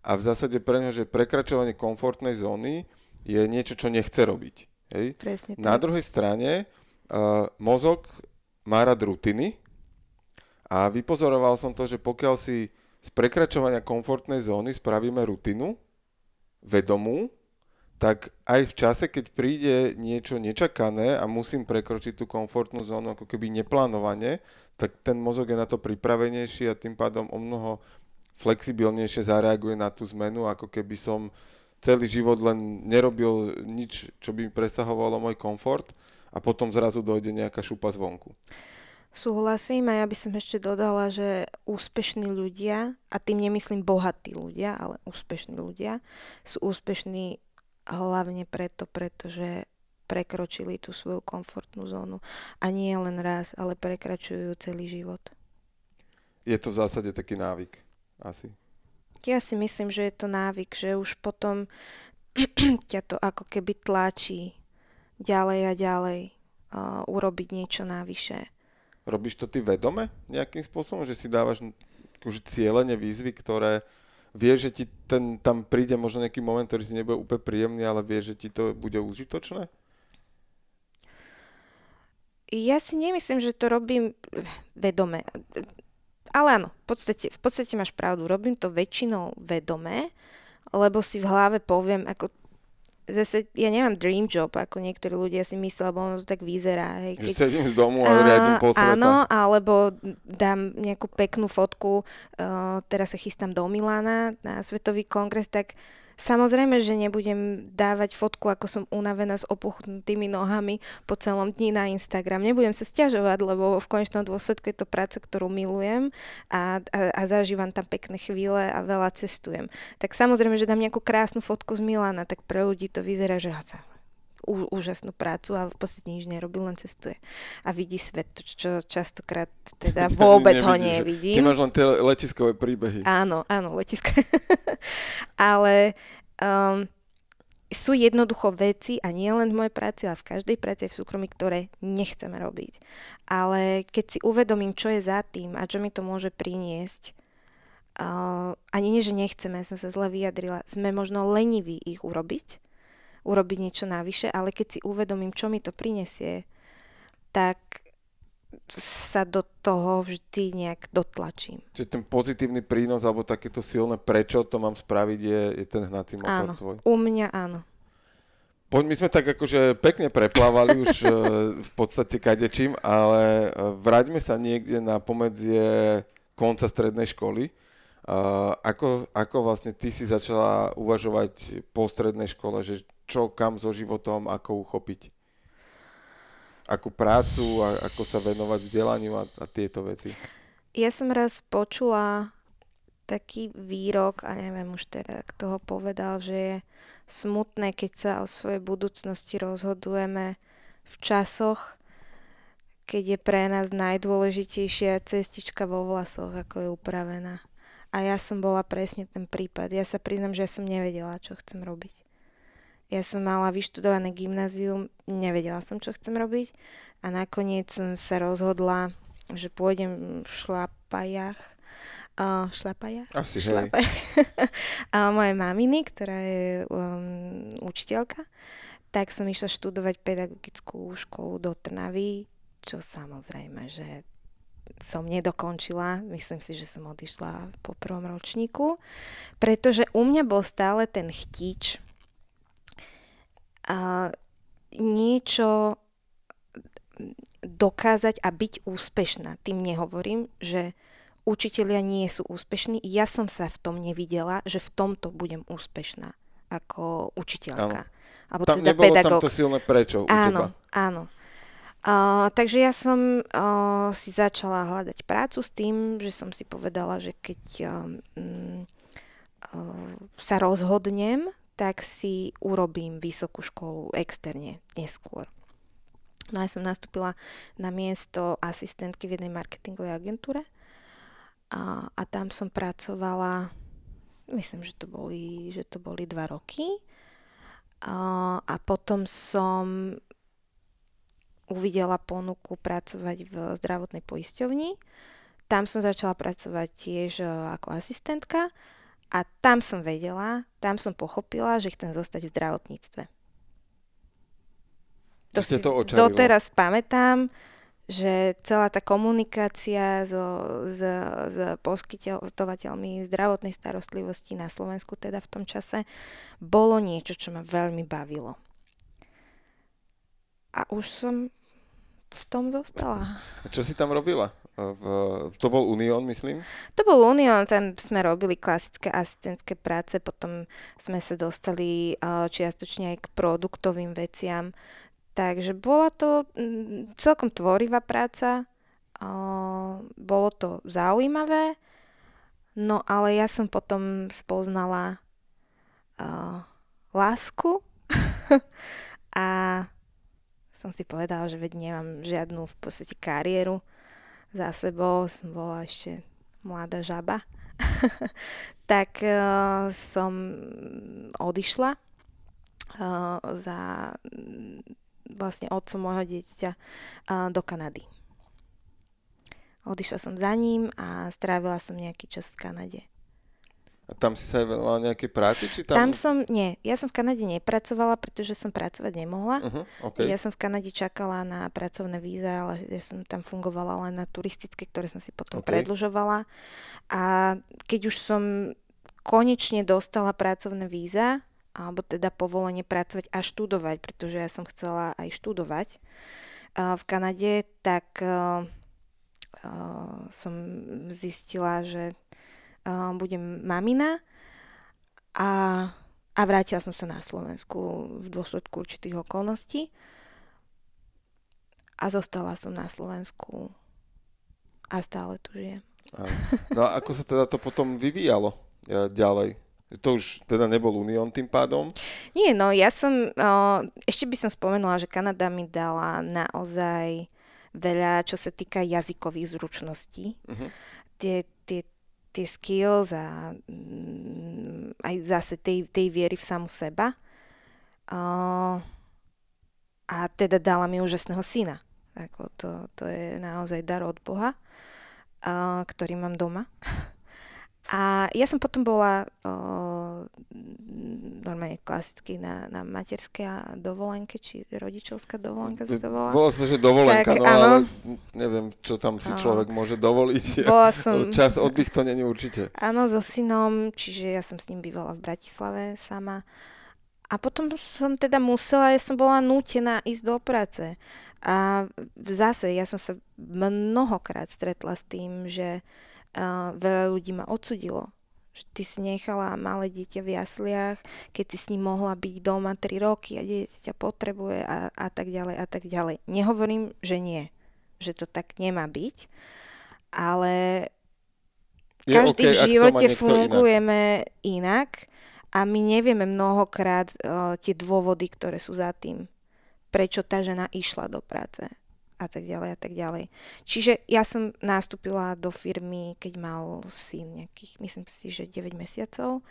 A v zásade pre neho, že prekračovanie komfortnej zóny je niečo, čo nechce robiť. Hej? Presne tak. Na druhej strane uh, mozog má rád rutiny a vypozoroval som to, že pokiaľ si z prekračovania komfortnej zóny spravíme rutinu vedomú, tak aj v čase, keď príde niečo nečakané a musím prekročiť tú komfortnú zónu ako keby neplánovane, tak ten mozog je na to pripravenejší a tým pádom o mnoho flexibilnejšie zareaguje na tú zmenu, ako keby som celý život len nerobil nič, čo by presahovalo môj komfort a potom zrazu dojde nejaká šupa zvonku. Súhlasím a ja by som ešte dodala, že úspešní ľudia, a tým nemyslím bohatí ľudia, ale úspešní ľudia, sú úspešní hlavne preto, pretože prekročili tú svoju komfortnú zónu. A nie len raz, ale prekračujú celý život. Je to v zásade taký návyk, asi. Ja si myslím, že je to návyk, že už potom ťa to ako keby tlačí ďalej a ďalej uh, urobiť niečo navyše. Robíš to ty vedome nejakým spôsobom, že si dávaš akože cieľene výzvy, ktoré vieš, že ti ten, tam príde možno nejaký moment, ktorý si nebude úplne príjemný, ale vieš, že ti to bude užitočné? Ja si nemyslím, že to robím vedome. Ale áno, v podstate, v podstate máš pravdu. Robím to väčšinou vedome, lebo si v hlave poviem, ako zase ja nemám dream job, ako niektorí ľudia si myslia, lebo ono to tak vyzerá. Hej, keď... Že sedím z domu a, a riadím pol sveta. Áno, alebo dám nejakú peknú fotku, uh, teraz sa chystám do Milána na Svetový kongres, tak Samozrejme, že nebudem dávať fotku, ako som unavená s opuchnutými nohami po celom dni na Instagram. Nebudem sa stiažovať, lebo v konečnom dôsledku je to práca, ktorú milujem a, a, a zažívam tam pekné chvíle a veľa cestujem. Tak samozrejme, že dám nejakú krásnu fotku z Milána, tak pre ľudí to vyzerá, že ú, úžasnú prácu a v podstate nič nerobí, len cestuje. A vidí svet, čo častokrát teda vôbec ho nevidím. Ty máš len tie letiskové príbehy. Áno, áno, letiskové. Ale um, sú jednoducho veci, a nie len v mojej práci, ale v každej práci v súkromí, ktoré nechceme robiť. Ale keď si uvedomím, čo je za tým a čo mi to môže priniesť, uh, ani nie, že nechceme, som sa zle vyjadrila, sme možno leniví ich urobiť, urobiť niečo navyše, ale keď si uvedomím, čo mi to prinesie, tak sa do toho vždy nejak dotlačím. Čiže ten pozitívny prínos alebo takéto silné prečo to mám spraviť je, je ten hnací motor áno, tvoj? u mňa áno. Poď, my sme tak akože pekne preplávali už e, v podstate kadečím, ale e, vráťme sa niekde na pomedzie konca strednej školy. Uh, ako, ako vlastne ty si začala uvažovať po strednej škole, že čo kam so životom, ako uchopiť? Akú prácu, a, ako sa venovať vzdelaniu a, a tieto veci? Ja som raz počula taký výrok, a neviem už teda, kto ho povedal, že je smutné, keď sa o svojej budúcnosti rozhodujeme v časoch, keď je pre nás najdôležitejšia cestička vo vlasoch, ako je upravená. A ja som bola presne ten prípad. Ja sa priznam, že som nevedela, čo chcem robiť. Ja som mala vyštudované gymnázium, nevedela som, čo chcem robiť a nakoniec som sa rozhodla, že pôjdem v šlapajach uh, šlapajach? Asi, šlapajach. a moje maminy, ktorá je um, učiteľka, tak som išla študovať pedagogickú školu do Trnavy, čo samozrejme, že som nedokončila, myslím si, že som odišla po prvom ročníku, pretože u mňa bol stále ten chtič niečo dokázať a byť úspešná. Tým nehovorím, že učitelia nie sú úspešní. Ja som sa v tom nevidela, že v tomto budem úspešná ako učiteľka. Áno. Alebo tam teda nebolo pedagóg. tam to silné prečo Áno, teba. áno. Uh, takže ja som uh, si začala hľadať prácu s tým, že som si povedala, že keď um, uh, sa rozhodnem tak si urobím vysokú školu externe neskôr. No a ja som nastúpila na miesto asistentky v jednej marketingovej agentúre a, a tam som pracovala, myslím, že to boli, že to boli dva roky. A, a potom som uvidela ponuku pracovať v zdravotnej poisťovni, tam som začala pracovať tiež e, ako asistentka a tam som vedela, tam som pochopila, že chcem zostať v zdravotníctve. To si to doteraz pamätám, že celá tá komunikácia so, s, s poskytovateľmi zdravotnej starostlivosti na Slovensku teda v tom čase bolo niečo, čo ma veľmi bavilo. A už som v tom zostala. A čo si tam robila? V, to bol Unión, myslím? To bol Unión, tam sme robili klasické asistentské práce, potom sme sa dostali čiastočne aj k produktovým veciam. Takže bola to celkom tvorivá práca, bolo to zaujímavé, no ale ja som potom spoznala lásku a som si povedala, že veď nemám žiadnu v podstate kariéru za sebou, som bola ešte mladá žaba, tak uh, som odišla uh, za vlastne otcom môjho dieťaťa uh, do Kanady. Odišla som za ním a strávila som nejaký čas v Kanade. A tam si sa aj venovala nejaké práci? Či tam... tam som, nie, ja som v Kanade nepracovala, pretože som pracovať nemohla. Uh-huh, okay. Ja som v Kanade čakala na pracovné víza, ale ja som tam fungovala len na turistické, ktoré som si potom okay. predlžovala. A keď už som konečne dostala pracovné víza, alebo teda povolenie pracovať a študovať, pretože ja som chcela aj študovať uh, v Kanade, tak uh, uh, som zistila, že budem mamina a, a vrátila som sa na Slovensku v dôsledku určitých okolností a zostala som na Slovensku a stále tu žijem. No a ako sa teda to potom vyvíjalo e, ďalej? To už teda nebol Unión tým pádom? Nie, no ja som, ešte by som spomenula, že Kanada mi dala naozaj veľa, čo sa týka jazykových zručností. Uh-huh. Tie, tie skills a mm, aj zase tej, tej viery v samu seba. A teda dala mi úžasného syna. Ako to, to je naozaj dar od Boha, ktorý mám doma. A ja som potom bola uh, normálne klasicky na, na materskej dovolenke, či rodičovská dovolenka sa to volá. Bola som, že dovolenka, tak, no áno. ale neviem, čo tam si človek môže dovoliť. Bola som... Čas oddych to není určite. Áno, so synom, čiže ja som s ním bývala v Bratislave sama. A potom som teda musela, ja som bola nútená ísť do práce. A zase, ja som sa mnohokrát stretla s tým, že uh, veľa ľudí ma odsudilo že ty si nechala malé dieťa v jasliach, keď si s ním mohla byť doma 3 roky a dieťa ťa potrebuje a, a tak ďalej a tak ďalej. Nehovorím, že nie, že to tak nemá byť, ale v každej okay, živote fungujeme inak. inak a my nevieme mnohokrát uh, tie dôvody, ktoré sú za tým, prečo tá žena išla do práce a tak ďalej a tak ďalej. Čiže ja som nastúpila do firmy, keď mal syn nejakých, myslím si, že 9 mesiacov,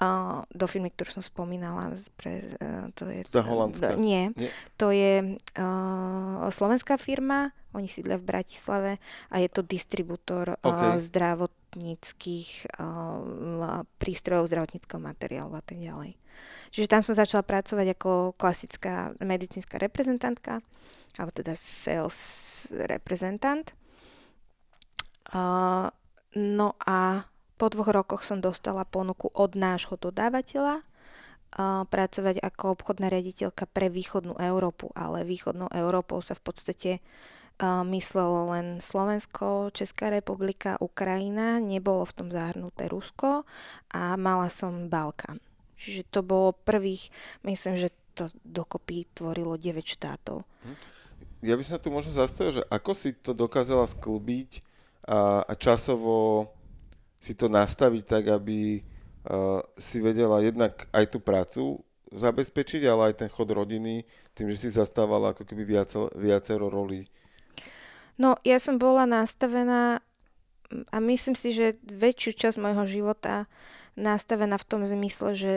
uh, do firmy, ktorú som spomínala. Pre, uh, to je, to holandská? Do, nie, nie, to je uh, slovenská firma, oni sídlia v Bratislave a je to distribútor okay. uh, zdravotníckých uh, prístrojov, zdravotníckého materiálu a tak ďalej. Čiže tam som začala pracovať ako klasická medicínska reprezentantka alebo teda sales reprezentant. Uh, no a po dvoch rokoch som dostala ponuku od nášho dodávateľa uh, pracovať ako obchodná riaditeľka pre východnú Európu, ale východnou Európou sa v podstate uh, myslelo len Slovensko, Česká republika, Ukrajina, nebolo v tom zahrnuté Rusko a mala som Balkán. Čiže to bolo prvých, myslím, že to dokopy tvorilo 9 štátov. Hm ja by som tu možno zastavil, že ako si to dokázala sklbiť a, a časovo si to nastaviť tak, aby uh, si vedela jednak aj tú prácu zabezpečiť, ale aj ten chod rodiny, tým, že si zastávala ako keby viacero, viacero rolí. No, ja som bola nastavená a myslím si, že väčšiu časť môjho života nastavená v tom zmysle, že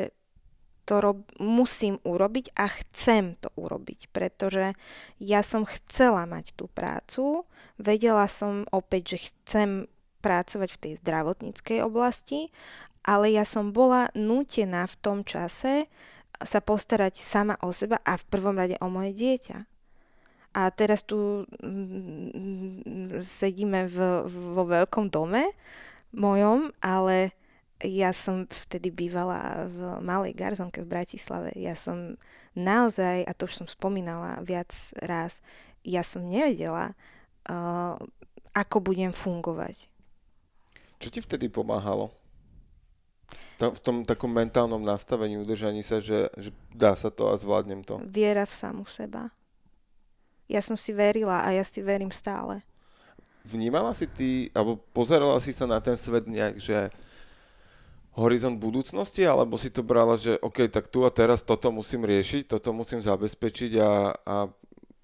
to rob- musím urobiť a chcem to urobiť, pretože ja som chcela mať tú prácu, vedela som opäť, že chcem pracovať v tej zdravotníckej oblasti, ale ja som bola nútená v tom čase sa postarať sama o seba a v prvom rade o moje dieťa. A teraz tu mm, sedíme v, vo veľkom dome mojom, ale ja som vtedy bývala v malej garzonke v Bratislave. Ja som naozaj, a to už som spomínala viac raz, ja som nevedela, uh, ako budem fungovať. Čo ti vtedy pomáhalo? v tom takom mentálnom nastavení, udržaní sa, že, že dá sa to a zvládnem to. Viera v samu seba. Ja som si verila a ja si verím stále. Vnímala si ty, alebo pozerala si sa na ten svet nejak, že horizont budúcnosti, alebo si to brala, že OK, tak tu a teraz toto musím riešiť, toto musím zabezpečiť a, a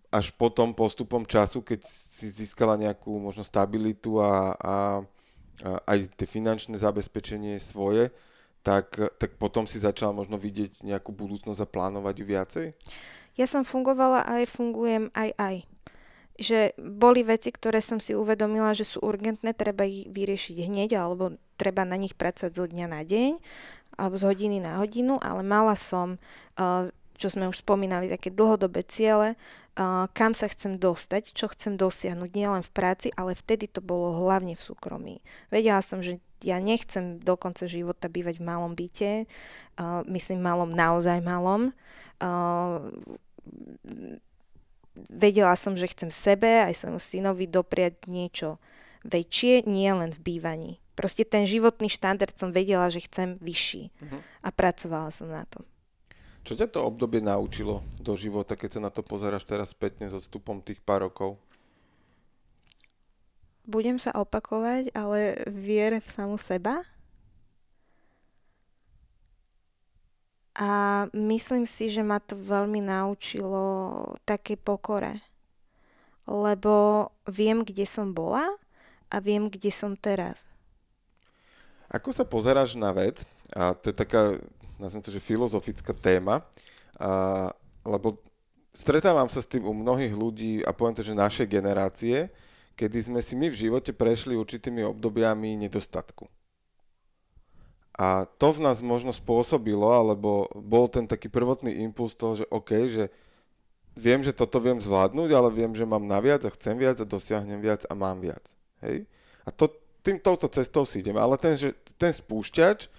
až potom postupom času, keď si získala nejakú možno stabilitu a, a, a aj tie finančné zabezpečenie svoje, tak, tak potom si začala možno vidieť nejakú budúcnosť a plánovať ju viacej? Ja som fungovala aj fungujem aj aj. Že boli veci, ktoré som si uvedomila, že sú urgentné, treba ich vyriešiť hneď, alebo treba na nich pracovať zo dňa na deň, alebo z hodiny na hodinu, ale mala som, čo sme už spomínali, také dlhodobé ciele, kam sa chcem dostať, čo chcem dosiahnuť nielen v práci, ale vtedy to bolo hlavne v súkromí. Vedela som, že ja nechcem do konca života bývať v malom byte, uh, myslím malom, naozaj malom. Vedela som, že chcem sebe aj svojmu synovi dopriať niečo väčšie, nie len v bývaní. Proste ten životný štandard som vedela, že chcem vyšší. Uh-huh. A pracovala som na tom. Čo ťa to obdobie naučilo do života, keď sa na to pozeráš teraz spätne s odstupom tých pár rokov? budem sa opakovať, ale viere v samu seba. A myslím si, že ma to veľmi naučilo také pokore. Lebo viem, kde som bola a viem, kde som teraz. Ako sa pozeráš na vec, a to je taká, nazvem to, že filozofická téma, a, lebo stretávam sa s tým u mnohých ľudí a poviem to, že našej generácie, kedy sme si my v živote prešli určitými obdobiami nedostatku. A to v nás možno spôsobilo, alebo bol ten taký prvotný impuls toho, že OK, že viem, že toto viem zvládnuť, ale viem, že mám naviac a chcem viac a dosiahnem viac a mám viac. Hej? A to, tým, touto cestou si idem. Ale ten, že, ten spúšťač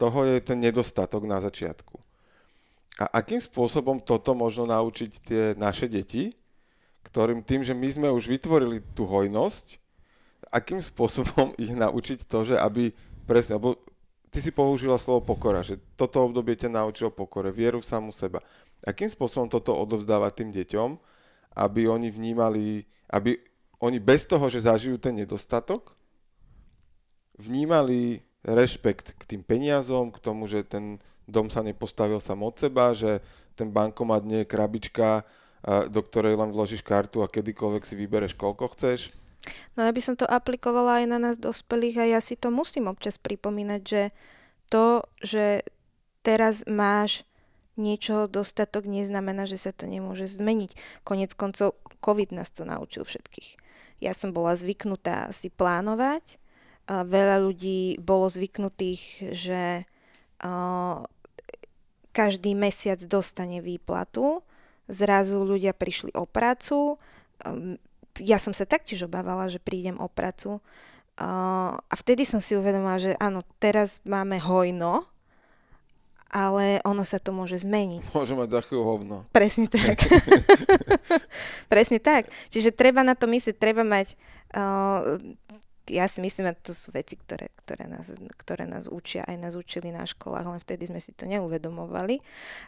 toho je ten nedostatok na začiatku. A akým spôsobom toto možno naučiť tie naše deti, ktorým tým, že my sme už vytvorili tú hojnosť, akým spôsobom ich naučiť to, že aby presne, lebo ty si použila slovo pokora, že toto obdobie ťa naučilo pokore, vieru v samu seba. Akým spôsobom toto odovzdávať tým deťom, aby oni vnímali, aby oni bez toho, že zažijú ten nedostatok, vnímali rešpekt k tým peniazom, k tomu, že ten dom sa nepostavil sam od seba, že ten bankomat nie je krabička, do ktorej len vložíš kartu a kedykoľvek si vybereš, koľko chceš. No ja by som to aplikovala aj na nás dospelých a ja si to musím občas pripomínať, že to, že teraz máš niečo dostatok, neznamená, že sa to nemôže zmeniť. Konec koncov COVID nás to naučil všetkých. Ja som bola zvyknutá si plánovať, a veľa ľudí bolo zvyknutých, že uh, každý mesiac dostane výplatu zrazu ľudia prišli o prácu. Ja som sa taktiež obávala, že prídem o prácu. A vtedy som si uvedomila, že áno, teraz máme hojno, ale ono sa to môže zmeniť. Môže mať za hovno. Presne tak. Presne tak. Čiže treba na to myslieť, treba mať uh, ja si myslím, že to sú veci, ktoré, ktoré, nás, ktoré nás učia, aj nás učili na školách, len vtedy sme si to neuvedomovali.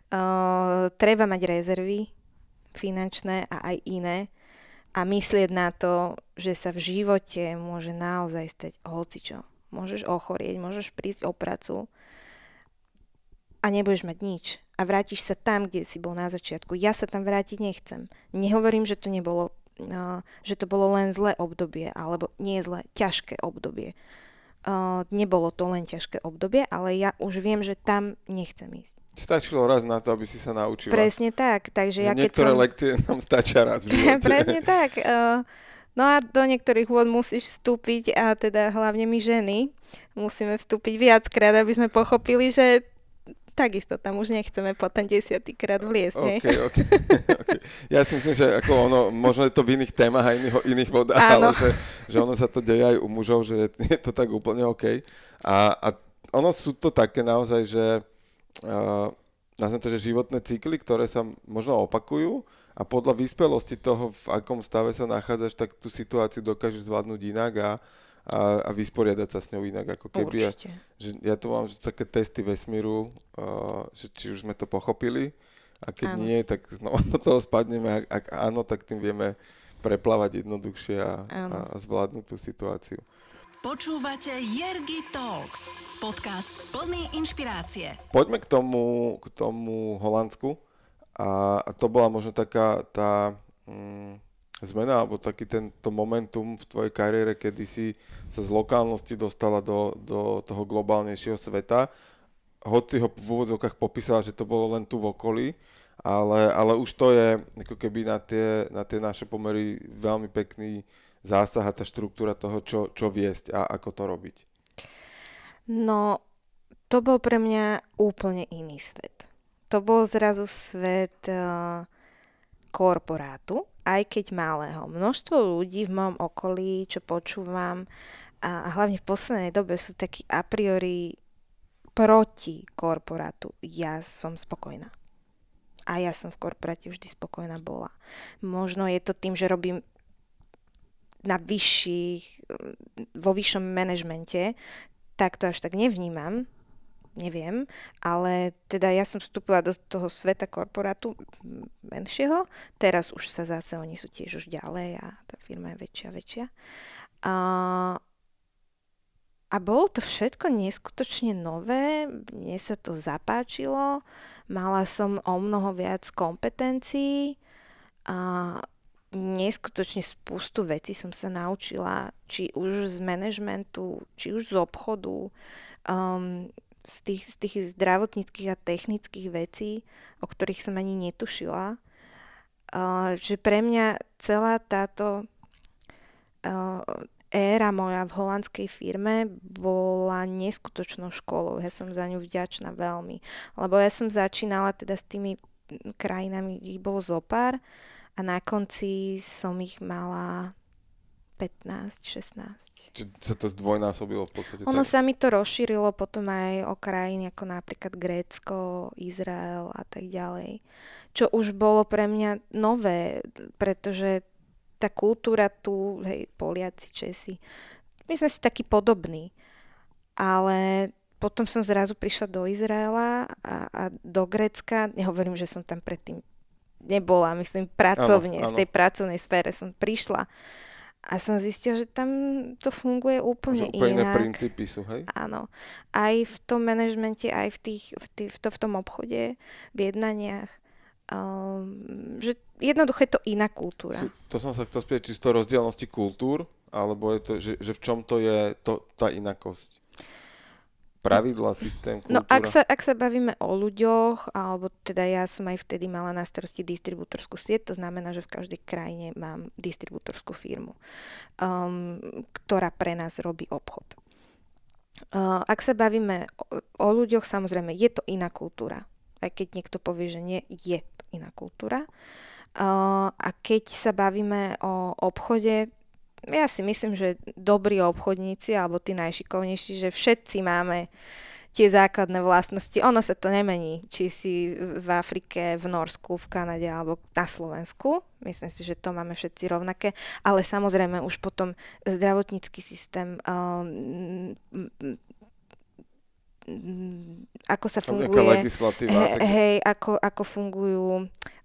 Uh, treba mať rezervy finančné a aj iné a myslieť na to, že sa v živote môže naozaj stať hocičo. Môžeš ochorieť, môžeš prísť o pracu a nebudeš mať nič. A vrátiš sa tam, kde si bol na začiatku. Ja sa tam vrátiť nechcem. Nehovorím, že to nebolo uh, že to bolo len zlé obdobie, alebo nie zlé, ťažké obdobie. Uh, nebolo to len ťažké obdobie, ale ja už viem, že tam nechcem ísť. Stačilo raz na to, aby si sa naučila. Presne tak. Takže ja Niektoré keď som... lekcie nám stačia raz v živote. Presne tak. Uh, no a do niektorých vôd musíš vstúpiť a teda hlavne my ženy musíme vstúpiť viackrát, aby sme pochopili, že takisto tam už nechceme po ten desiatýkrát vliesť. Okay, okay, okay. Ja si myslím, že ako ono, možno je to v iných témach a iných, iných vodách, Áno. ale že, že ono sa to deje aj u mužov, že je to tak úplne OK. A, a ono sú to také naozaj, že nazvem to, že životné cykly, ktoré sa možno opakujú a podľa vyspelosti toho, v akom stave sa nachádzaš, tak tú situáciu dokážeš zvládnuť inak a, a, a vysporiadať sa s ňou inak, ako keby. Ja, že ja tu mám že také testy vesmíru, uh, že či už sme to pochopili a keď áno. nie, tak znova do toho spadneme. Ak, ak áno, tak tým vieme preplávať jednoduchšie a, a, a zvládnuť tú situáciu. Počúvate Jergy Talks, podcast plný inšpirácie. Poďme k tomu, k tomu Holandsku. A, a to bola možno taká tá mm, zmena, alebo taký tento momentum v tvojej kariére, kedy si sa z lokálnosti dostala do, do toho globálnejšieho sveta. Hoci ho v úvodzovkách popísala, že to bolo len tu v okolí, ale, ale už to je ako keby na tie, na tie naše pomery veľmi pekný zásah a tá štruktúra toho, čo, čo viesť a ako to robiť? No, to bol pre mňa úplne iný svet. To bol zrazu svet uh, korporátu, aj keď malého. Množstvo ľudí v mojom okolí, čo počúvam, a hlavne v poslednej dobe sú takí a priori proti korporátu. Ja som spokojná. A ja som v korporáte vždy spokojná bola. Možno je to tým, že robím na vyšších, vo vyššom manažmente, tak to až tak nevnímam, neviem, ale teda ja som vstúpila do toho sveta korporátu menšieho, teraz už sa zase, oni sú tiež už ďalej a tá firma je väčšia väčšia. A, a bolo to všetko neskutočne nové, mne sa to zapáčilo, mala som o mnoho viac kompetencií a neskutočne spustu vecí som sa naučila, či už z manažmentu, či už z obchodu, um, z, tých, z tých zdravotníckých a technických vecí, o ktorých som ani netušila. Uh, že pre mňa celá táto uh, éra moja v holandskej firme bola neskutočnou školou. Ja som za ňu vďačná veľmi. Lebo ja som začínala teda s tými krajinami, ich bolo zopár, a na konci som ich mala 15, 16. Čiže sa to zdvojnásobilo v podstate? Ono tak? sa mi to rozšírilo potom aj o krajiny ako napríklad Grécko, Izrael a tak ďalej. Čo už bolo pre mňa nové, pretože tá kultúra tu, hej, Poliaci, Česi, my sme si takí podobní. Ale potom som zrazu prišla do Izraela a, a do Grécka. Nehovorím, že som tam predtým nebola, myslím, pracovne, ano, ano. v tej pracovnej sfére som prišla. A som zistila, že tam to funguje úplne, že úplne inak. iné princípy sú, hej? Áno. Aj v tom manažmente, aj v, tých, v, tých, v, to, v tom obchode, v jednaniach. Um, že jednoducho je to iná kultúra. To som sa chcel spýtať, či z toho rozdielnosti kultúr, alebo je to, že, že v čom to je to, tá inakosť? Pravidla, systém, kultúra? No ak sa, ak sa bavíme o ľuďoch, alebo teda ja som aj vtedy mala na starosti distribútorskú sieť, to znamená, že v každej krajine mám distribútorskú firmu, um, ktorá pre nás robí obchod. Uh, ak sa bavíme o, o ľuďoch, samozrejme, je to iná kultúra. Aj keď niekto povie, že nie, je to iná kultúra. Uh, a keď sa bavíme o obchode, ja si myslím, že dobrí obchodníci alebo tí najšikovnejší, že všetci máme tie základné vlastnosti. Ono sa to nemení, či si v Afrike, v Norsku, v Kanade alebo na Slovensku. Myslím si, že to máme všetci rovnaké. Ale samozrejme už potom zdravotnícky systém um, ako sa funguje, he, hej, ako, ako fungujú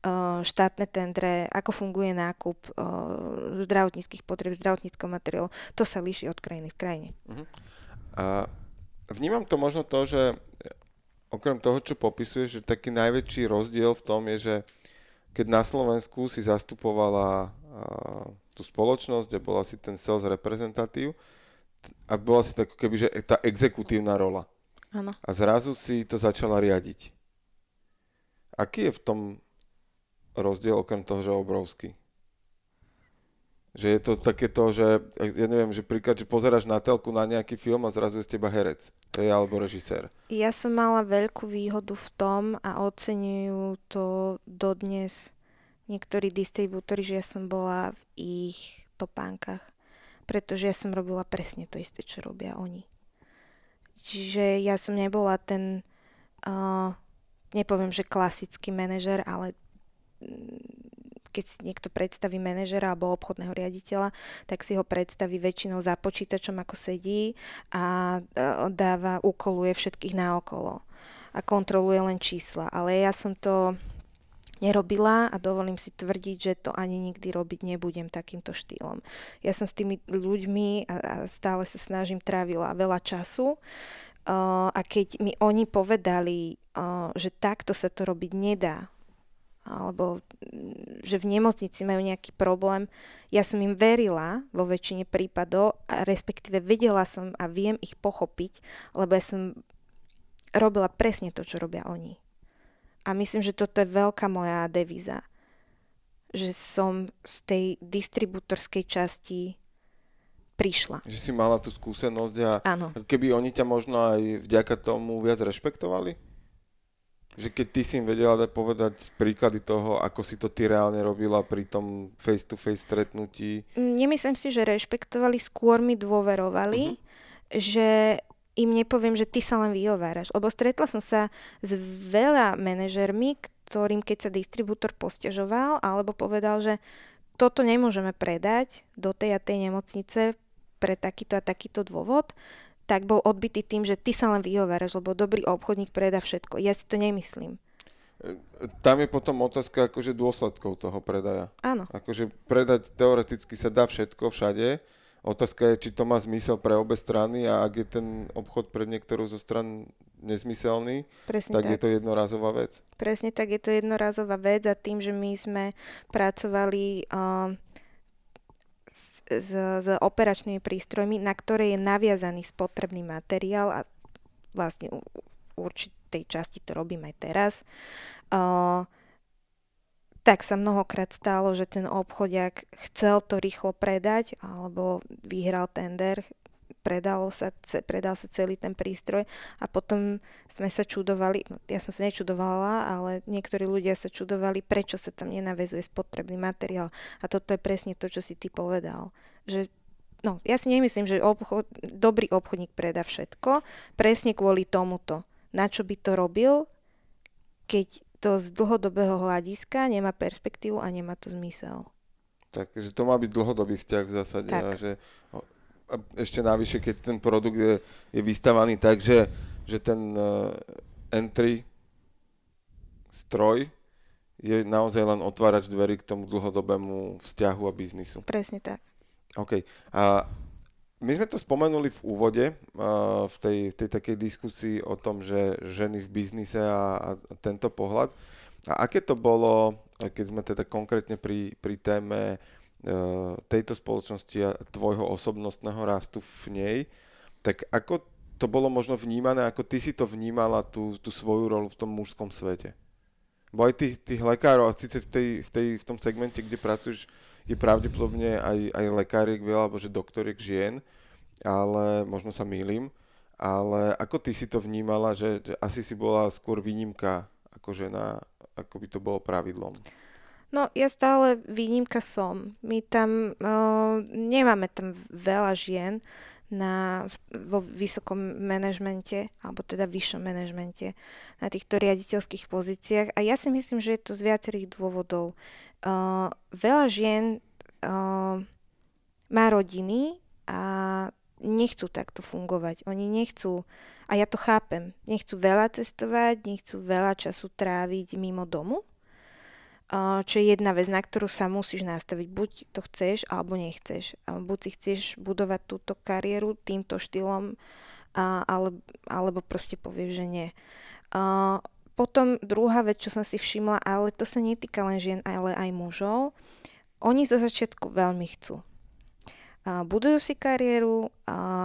uh, štátne tendre, ako funguje nákup uh, zdravotníckých potreb, zdravotníckého materiálu. To sa líši od krajiny v krajine. Uh-huh. A vnímam to možno to, že okrem toho, čo popisuješ, že taký najväčší rozdiel v tom je, že keď na Slovensku si zastupovala uh, tú spoločnosť, kde bola si ten sales reprezentatív a bola si tak keby, že tá exekutívna rola. Ano. A zrazu si to začala riadiť. Aký je v tom rozdiel okrem toho, že obrovský? Že je to takéto, že ja neviem, že príklad, že pozeráš na telku na nejaký film a zrazu je z teba herec, hej, alebo režisér. Ja som mala veľkú výhodu v tom a oceňujú to dodnes niektorí distribútori, že ja som bola v ich topánkach, pretože ja som robila presne to isté, čo robia oni. Čiže ja som nebola ten, uh, nepoviem, že klasický manažer, ale keď si niekto predstaví manažera alebo obchodného riaditeľa, tak si ho predstaví väčšinou za počítačom, ako sedí a dáva, ukoluje všetkých naokolo a kontroluje len čísla. Ale ja som to nerobila a dovolím si tvrdiť, že to ani nikdy robiť nebudem takýmto štýlom. Ja som s tými ľuďmi a, a stále sa snažím trávila veľa času uh, a keď mi oni povedali, uh, že takto sa to robiť nedá, alebo mm, že v nemocnici majú nejaký problém. Ja som im verila vo väčšine prípadov a respektíve vedela som a viem ich pochopiť, lebo ja som robila presne to, čo robia oni. A myslím, že toto je veľká moja devíza. Že som z tej distribútorskej časti prišla. Že si mala tú skúsenosť a Áno. keby oni ťa možno aj vďaka tomu viac rešpektovali? Že keď ty si im vedela dať povedať príklady toho, ako si to ty reálne robila pri tom face-to-face stretnutí? Nemyslím si, že rešpektovali, skôr mi dôverovali, uh-huh. že im nepoviem, že ty sa len vyhováraš. Lebo stretla som sa s veľa manažermi, ktorým keď sa distribútor posťažoval alebo povedal, že toto nemôžeme predať do tej a tej nemocnice pre takýto a takýto dôvod, tak bol odbitý tým, že ty sa len vyhováraš, lebo dobrý obchodník predá všetko. Ja si to nemyslím. Tam je potom otázka akože dôsledkov toho predaja. Áno. Akože predať teoreticky sa dá všetko všade. Otázka je, či to má zmysel pre obe strany a ak je ten obchod pre niektorú zo stran nezmyselný, Presne tak, tak je to jednorazová vec. Presne tak, je to jednorazová vec a tým, že my sme pracovali uh, s, s operačnými prístrojmi, na ktoré je naviazaný spotrebný materiál a vlastne u určitej časti to robím aj teraz, uh, tak sa mnohokrát stalo, že ten obchodiak chcel to rýchlo predať alebo vyhral tender, predalo sa, predal sa celý ten prístroj a potom sme sa čudovali, no ja som sa nečudovala, ale niektorí ľudia sa čudovali, prečo sa tam nenavezuje spotrebný materiál. A toto je presne to, čo si ty povedal. Že No, ja si nemyslím, že obchod, dobrý obchodník predá všetko, presne kvôli tomuto. Na čo by to robil, keď to z dlhodobého hľadiska nemá perspektívu a nemá to zmysel. Takže to má byť dlhodobý vzťah v zásade. Tak. A že a ešte navyše, keď ten produkt je, je vystavaný tak, že, že ten uh, entry stroj je naozaj len otvárač dverí k tomu dlhodobému vzťahu a biznisu. Presne tak. OK. A my sme to spomenuli v úvode, uh, v, tej, tej takej diskusii o tom, že ženy v biznise a, a tento pohľad. A aké to bolo, keď sme teda konkrétne pri, pri téme Eh, tejto spoločnosti a tvojho osobnostného rastu v nej, tak ako to bolo možno vnímané, ako ty si to vnímala, tú, tú svoju rolu v tom mužskom svete? Bo aj tých, tých lekárov, a síce v, tej, v, tej, v tom segmente, kde pracuješ, je pravdepodobne aj, aj lekáriek veľa, alebo že doktoriek žien, ale možno sa mýlim, ale ako ty si to vnímala, že, že asi si bola skôr výnimka ako žena, ako by to bolo pravidlom? No, ja stále výnimka som. My tam, uh, nemáme tam veľa žien na, vo vysokom manažmente, alebo teda vyššom manažmente, na týchto riaditeľských pozíciách. A ja si myslím, že je to z viacerých dôvodov. Uh, veľa žien uh, má rodiny a nechcú takto fungovať. Oni nechcú, a ja to chápem, nechcú veľa cestovať, nechcú veľa času tráviť mimo domu, čo je jedna vec, na ktorú sa musíš nastaviť. Buď to chceš, alebo nechceš. Buď si chceš budovať túto kariéru týmto štýlom, ale, alebo proste povieš, že nie. Potom druhá vec, čo som si všimla, ale to sa netýka len žien, ale aj mužov, oni zo začiatku veľmi chcú. Budujú si kariéru,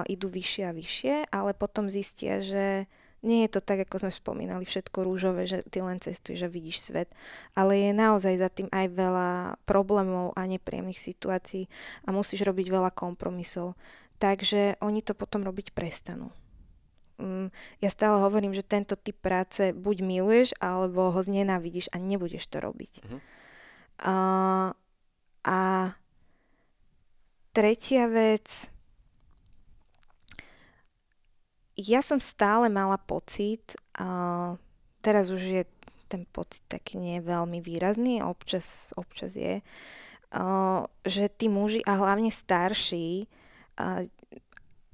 idú vyššie a vyššie, ale potom zistia, že Nie je to tak, ako sme spomínali, všetko rúžové, že ty len cestuješ a vidíš svet, ale je naozaj za tým aj veľa problémov a nepríjemných situácií a musíš robiť veľa kompromisov. Takže oni to potom robiť prestanú. Mm, ja stále hovorím, že tento typ práce buď miluješ, alebo ho znenávidíš a nebudeš to robiť. Uh-huh. A, a tretia vec, ja som stále mala pocit, a teraz už je ten pocit taký nie veľmi výrazný, občas, občas je, a, že tí muži a hlavne starší, a,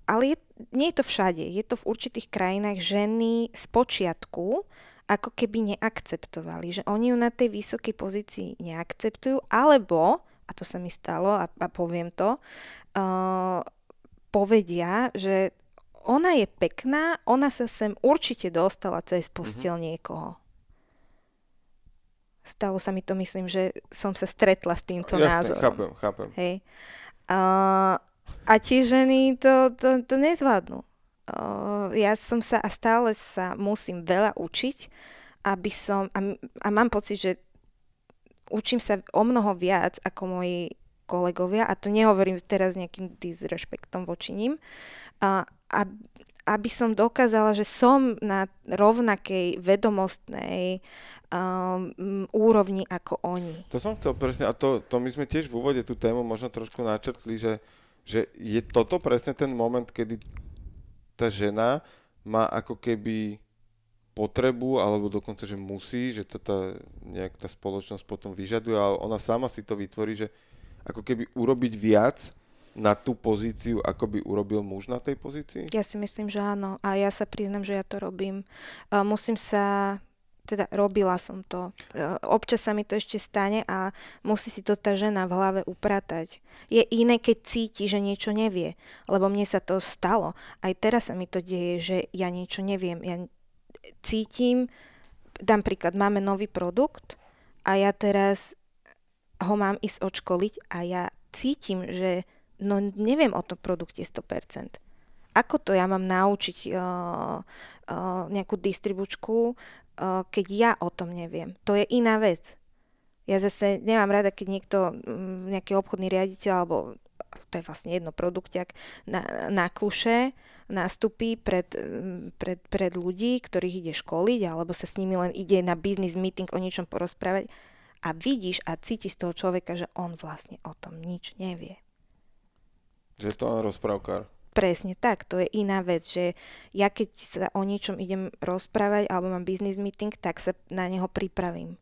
ale je, nie je to všade, je to v určitých krajinách ženy z počiatku ako keby neakceptovali, že oni ju na tej vysokej pozícii neakceptujú, alebo, a to sa mi stalo a, a poviem to, uh, povedia, že ona je pekná, ona sa sem určite dostala cez postel mm-hmm. niekoho. Stalo sa mi to, myslím, že som sa stretla s týmto Jasne, názorom. chápem, chápem. Hej. Uh, a tie ženy to, to, to nezvládnu. Uh, ja som sa a stále sa musím veľa učiť, aby som, a, a mám pocit, že učím sa o mnoho viac ako moji kolegovia, a to nehovorím teraz nejakým disrešpektom voči ním, uh, aby som dokázala, že som na rovnakej vedomostnej um, úrovni ako oni. To som chcel presne, a to, to my sme tiež v úvode tú tému možno trošku načrtli, že, že je toto presne ten moment, kedy tá žena má ako keby potrebu, alebo dokonca, že musí, že to tá, nejak tá spoločnosť potom vyžaduje, ale ona sama si to vytvorí, že ako keby urobiť viac, na tú pozíciu, ako by urobil muž na tej pozícii? Ja si myslím, že áno. A ja sa priznam, že ja to robím. Musím sa teda robila som to. Občas sa mi to ešte stane a musí si to tá žena v hlave upratať. Je iné, keď cíti, že niečo nevie. Lebo mne sa to stalo. Aj teraz sa mi to deje, že ja niečo neviem. Ja cítim, dám príklad, máme nový produkt a ja teraz ho mám ísť odškoliť a ja cítim, že no neviem o tom produkte 100%. Ako to ja mám naučiť uh, uh, nejakú distribučku, keď ja o tom neviem? To je iná vec. Ja zase nemám rada, keď niekto, um, nejaký obchodný riaditeľ, alebo to je vlastne jedno produktiak, na, na kluše nastupí pred, pred, pred ľudí, ktorých ide školiť, alebo sa s nimi len ide na business meeting o niečom porozprávať a vidíš a cítiš toho človeka, že on vlastne o tom nič nevie. Že to len rozprávkar. Presne tak, to je iná vec, že ja keď sa o niečom idem rozprávať alebo mám business meeting, tak sa na neho pripravím.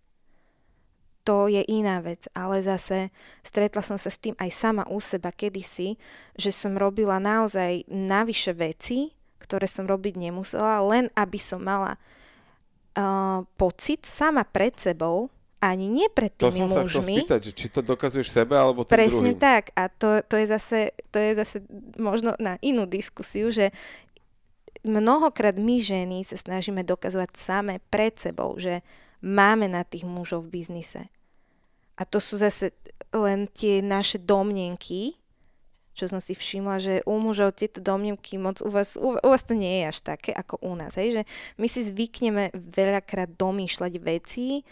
To je iná vec, ale zase stretla som sa s tým aj sama u seba kedysi, že som robila naozaj navyše veci, ktoré som robiť nemusela, len aby som mala uh, pocit sama pred sebou, ani nie pred tými. To som mužmi. sa chcel spýtať, že či to dokazuješ sebe alebo tým Presne druhým. tak. A to, to, je zase, to je zase možno na inú diskusiu, že mnohokrát my ženy sa snažíme dokazovať same pred sebou, že máme na tých mužov v biznise. A to sú zase len tie naše domnenky, čo som si všimla, že u mužov tieto domnenky moc u vás, u, u vás to nie je až také ako u nás, hej? že my si zvykneme veľakrát domýšľať veci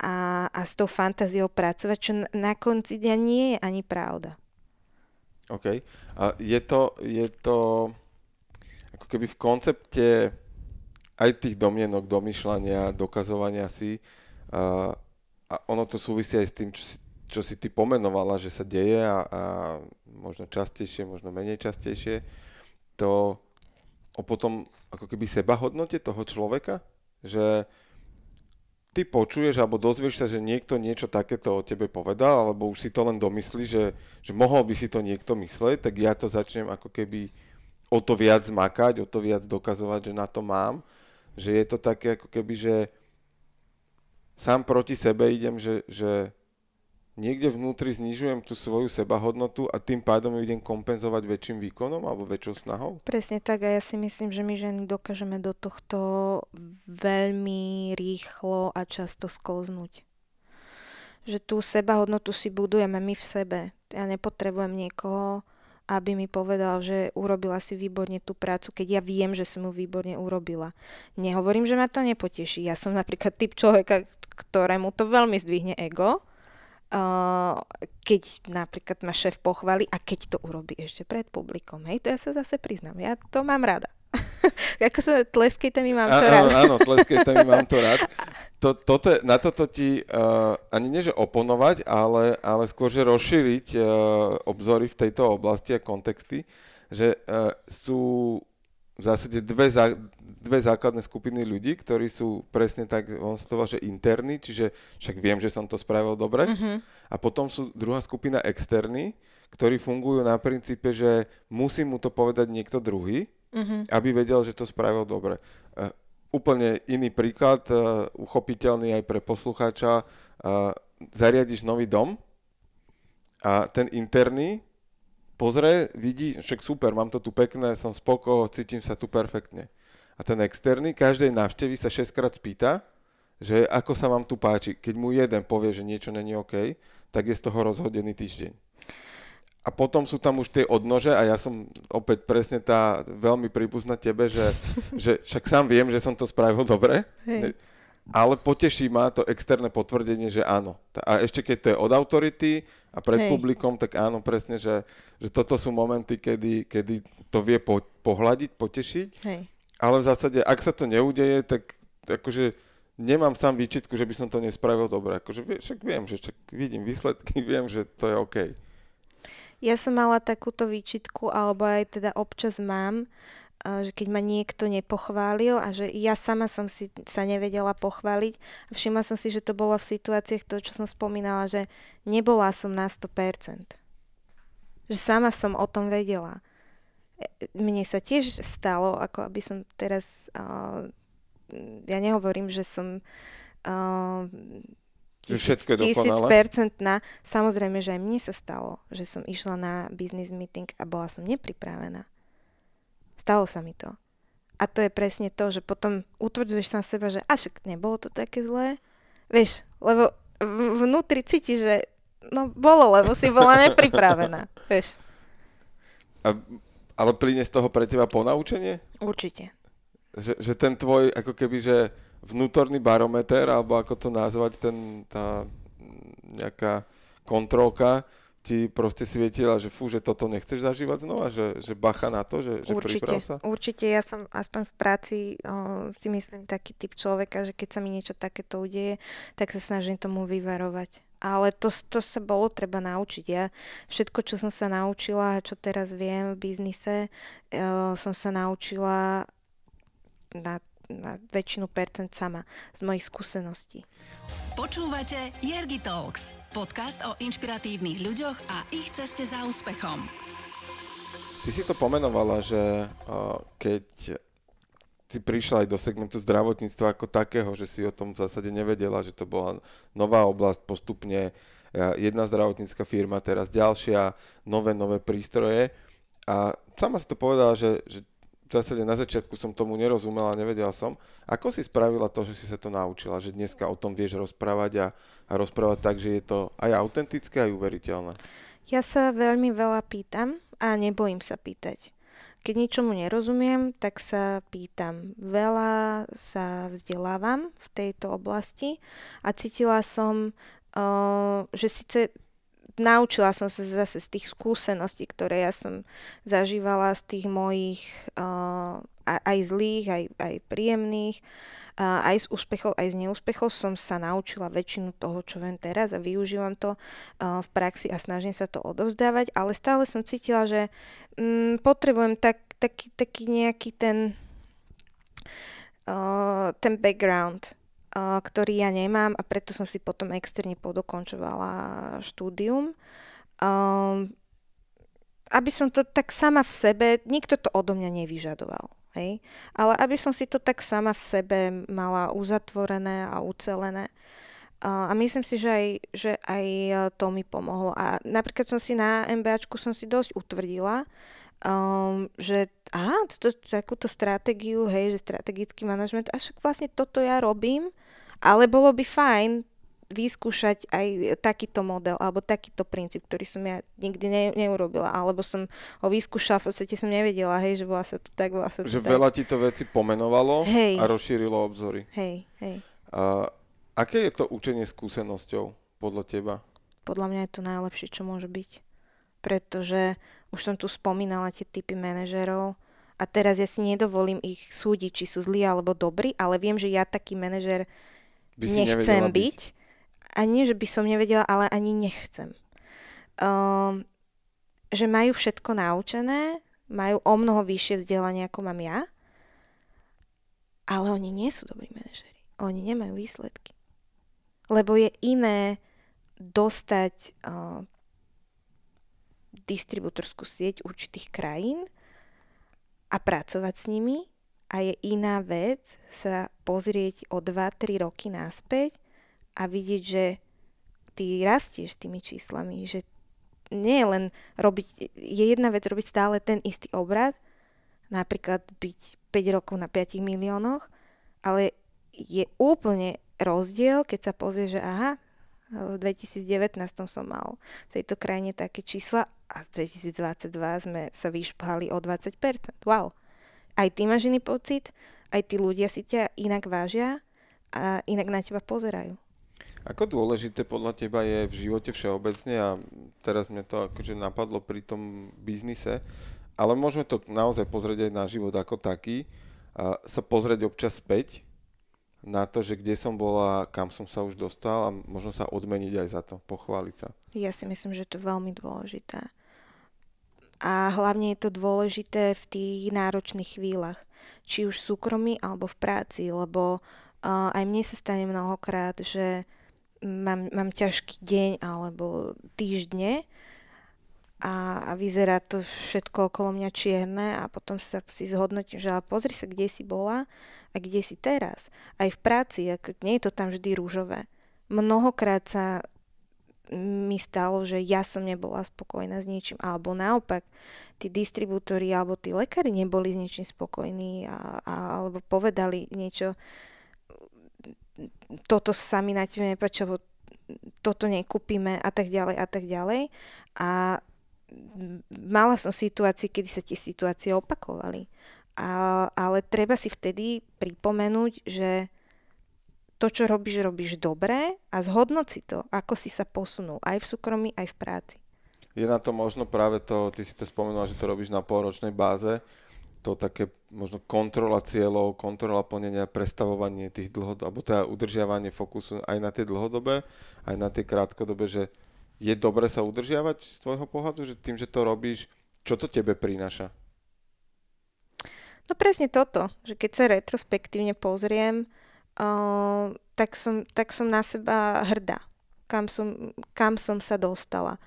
a, a s tou fantáziou pracovať, čo na konci dňa nie je ani pravda. OK. A je to, je to ako keby v koncepte aj tých domienok, domýšľania, dokazovania si a, a ono to súvisí aj s tým, čo si, čo si ty pomenovala, že sa deje a, a možno častejšie, možno menej častejšie, to o potom ako keby sebahodnote toho človeka, že ty počuješ alebo dozvieš sa, že niekto niečo takéto o tebe povedal, alebo už si to len domyslí, že, že mohol by si to niekto mysleť, tak ja to začnem ako keby o to viac makať, o to viac dokazovať, že na to mám. Že je to také ako keby, že sám proti sebe idem, že, že niekde vnútri znižujem tú svoju sebahodnotu a tým pádom ju idem kompenzovať väčším výkonom alebo väčšou snahou? Presne tak a ja si myslím, že my ženy dokážeme do tohto veľmi rýchlo a často sklznúť. Že tú sebahodnotu si budujeme my v sebe. Ja nepotrebujem niekoho, aby mi povedal, že urobila si výborne tú prácu, keď ja viem, že som ju výborne urobila. Nehovorím, že ma to nepoteší. Ja som napríklad typ človeka, ktorému to veľmi zdvihne ego, keď napríklad ma šéf pochváli a keď to urobí ešte pred publikom. Hej, to ja sa zase priznám. Ja to mám rada. Ako sa tleskejte mi, mám to rád. Áno, áno tleskejte mi, mám to rád. To, toto, na toto ti uh, ani nie, že oponovať, ale, ale skôr, že rozšíriť uh, obzory v tejto oblasti a kontexty, že uh, sú v zásade dve, zá, dve základné skupiny ľudí, ktorí sú presne tak, on sa to volá, že interní, čiže však viem, že som to spravil dobre. Uh-huh. A potom sú druhá skupina externí, ktorí fungujú na princípe, že musí mu to povedať niekto druhý, uh-huh. aby vedel, že to spravil dobre. Uh, úplne iný príklad, uh, uchopiteľný aj pre poslucháča. Uh, zariadiš nový dom a ten interný pozrie, vidí, však super, mám to tu pekné, som spoko, cítim sa tu perfektne. A ten externý každej návštevy sa 6 krát spýta, že ako sa vám tu páči. Keď mu jeden povie, že niečo není OK, tak je z toho rozhodený týždeň. A potom sú tam už tie odnože a ja som opäť presne tá veľmi príbuzná tebe, že, že však sám viem, že som to spravil dobre. Hej ale poteší ma to externé potvrdenie, že áno. A ešte keď to je od autority a pred Hej. publikom, tak áno, presne, že, že toto sú momenty, kedy, kedy to vie po, pohľadiť, potešiť. Hej. Ale v zásade, ak sa to neudeje, tak akože nemám sám výčitku, že by som to nespravil dobre. Akože však viem, že však vidím výsledky, viem, že to je OK. Ja som mala takúto výčitku, alebo aj teda občas mám, že keď ma niekto nepochválil a že ja sama som si sa nevedela pochváliť všimla som si, že to bolo v situáciách to, čo som spomínala, že nebola som na 100%. Že sama som o tom vedela. Mne sa tiež stalo, ako aby som teraz, uh, ja nehovorím, že som uh, tisíc, tisíc percentná. Samozrejme, že aj mne sa stalo, že som išla na business meeting a bola som nepripravená Stalo sa mi to. A to je presne to, že potom utvrdzuješ sám seba, že až nebolo to také zlé. Vieš, lebo vnútri cíti, že no bolo, lebo si bola nepripravená. Vieš. A, ale plyne z toho pre teba ponaučenie? Určite. Že, že ten tvoj, ako keby, že vnútorný barometer, alebo ako to nazvať, ten, tá nejaká kontrolka, ti proste svietila, že fú, že toto nechceš zažívať znova, že, že bacha na to, že, že určite, sa? Určite, ja som aspoň v práci o, si myslím taký typ človeka, že keď sa mi niečo takéto udeje, tak sa snažím tomu vyvarovať. Ale to, to sa bolo treba naučiť. Ja všetko, čo som sa naučila, čo teraz viem v biznise, o, som sa naučila na, na väčšinu percent sama z mojich skúseností. Počúvate Jergi Talks, podcast o inšpiratívnych ľuďoch a ich ceste za úspechom. Ty si to pomenovala, že uh, keď si prišla aj do segmentu zdravotníctva ako takého, že si o tom v zásade nevedela, že to bola nová oblasť postupne, jedna zdravotnícka firma, teraz ďalšia, nové, nové prístroje. A sama si to povedala, že, že v zásade na začiatku som tomu nerozumela, nevedela som. Ako si spravila to, že si sa to naučila, že dneska o tom vieš rozprávať a, a rozprávať tak, že je to aj autentické, aj uveriteľné? Ja sa veľmi veľa pýtam a nebojím sa pýtať. Keď ničomu nerozumiem, tak sa pýtam. Veľa sa vzdelávam v tejto oblasti a cítila som, že síce naučila som sa zase z tých skúseností, ktoré ja som zažívala, z tých mojich uh, aj zlých, aj, aj príjemných, uh, aj z úspechov, aj z neúspechov som sa naučila väčšinu toho, čo viem teraz a využívam to uh, v praxi a snažím sa to odovzdávať, ale stále som cítila, že um, potrebujem tak, taký, taký nejaký ten, uh, ten background, ktorý ja nemám a preto som si potom externe podokončovala štúdium. Um, aby som to tak sama v sebe, nikto to odo mňa nevyžadoval. Hej? Ale aby som si to tak sama v sebe mala uzatvorené a ucelené. A myslím si, že aj, že aj to mi pomohlo. A napríklad som si na MBAčku som si dosť utvrdila, um, že aha, to, takúto stratégiu, hej, že strategický manažment, až vlastne toto ja robím ale bolo by fajn vyskúšať aj takýto model alebo takýto princíp, ktorý som ja nikdy ne, neurobila, alebo som ho vyskúšala, v podstate som nevedela, hej, že volá sa to tak, volá sa to Že tak. veľa ti to veci pomenovalo Hej. a rozšírilo obzory. Hej, hej. A aké je to učenie skúsenosťou podľa teba? Podľa mňa je to najlepšie, čo môže byť. Pretože už som tu spomínala tie typy manažerov a teraz ja si nedovolím ich súdiť, či sú zlí alebo dobrí, ale viem, že ja taký manažer nechcem nevedela byť. A nie, že by som nevedela, ale ani nechcem. Um, že majú všetko naučené, majú o mnoho vyššie vzdelanie, ako mám ja, ale oni nie sú dobrí manažeri. Oni nemajú výsledky. Lebo je iné dostať uh, distributorskú sieť určitých krajín a pracovať s nimi a je iná vec sa pozrieť o 2-3 roky naspäť a vidieť, že ty rastieš s tými číslami, že nie je len robiť, je jedna vec robiť stále ten istý obrad, napríklad byť 5 rokov na 5 miliónoch, ale je úplne rozdiel, keď sa pozrie, že aha, v 2019 som mal v tejto krajine také čísla a v 2022 sme sa vyšpali o 20%. Wow. Aj ty máš iný pocit, aj tí ľudia si ťa inak vážia a inak na teba pozerajú. Ako dôležité podľa teba je v živote všeobecne a teraz mne to akože napadlo pri tom biznise, ale môžeme to naozaj pozrieť aj na život ako taký, a sa pozrieť občas späť na to, že kde som bola, kam som sa už dostal a možno sa odmeniť aj za to, pochváliť sa. Ja si myslím, že to je veľmi dôležité. A hlavne je to dôležité v tých náročných chvíľach, či už v súkromí alebo v práci, lebo uh, aj mne sa stane mnohokrát, že mám, mám ťažký deň alebo týždne a, a vyzerá to všetko okolo mňa čierne a potom sa si zhodnotím, že pozri sa, kde si bola a kde si teraz. Aj v práci, ak, nie je to tam vždy rúžové. Mnohokrát sa mi stalo, že ja som nebola spokojná s niečím, alebo naopak, tí distribútori alebo tí lekári neboli s niečím spokojní a, a, alebo povedali niečo, toto sa mi na tebe nepáčilo, toto nekúpime a tak ďalej a tak ďalej. A mala som situácie, kedy sa tie situácie opakovali. A, ale treba si vtedy pripomenúť, že to, čo robíš, robíš dobre a zhodnoť si to, ako si sa posunul aj v súkromí, aj v práci. Je na to možno práve to, ty si to spomenula, že to robíš na polročnej báze, to také možno kontrola cieľov, kontrola plnenia, prestavovanie tých dlhodobých, alebo teda udržiavanie fokusu aj na tie dlhodobé, aj na tie krátkodobé, že je dobre sa udržiavať z tvojho pohľadu, že tým, že to robíš, čo to tebe prináša? No presne toto, že keď sa retrospektívne pozriem, uh, tak, som, tak som na seba hrdá, kam som, kam som sa dostala.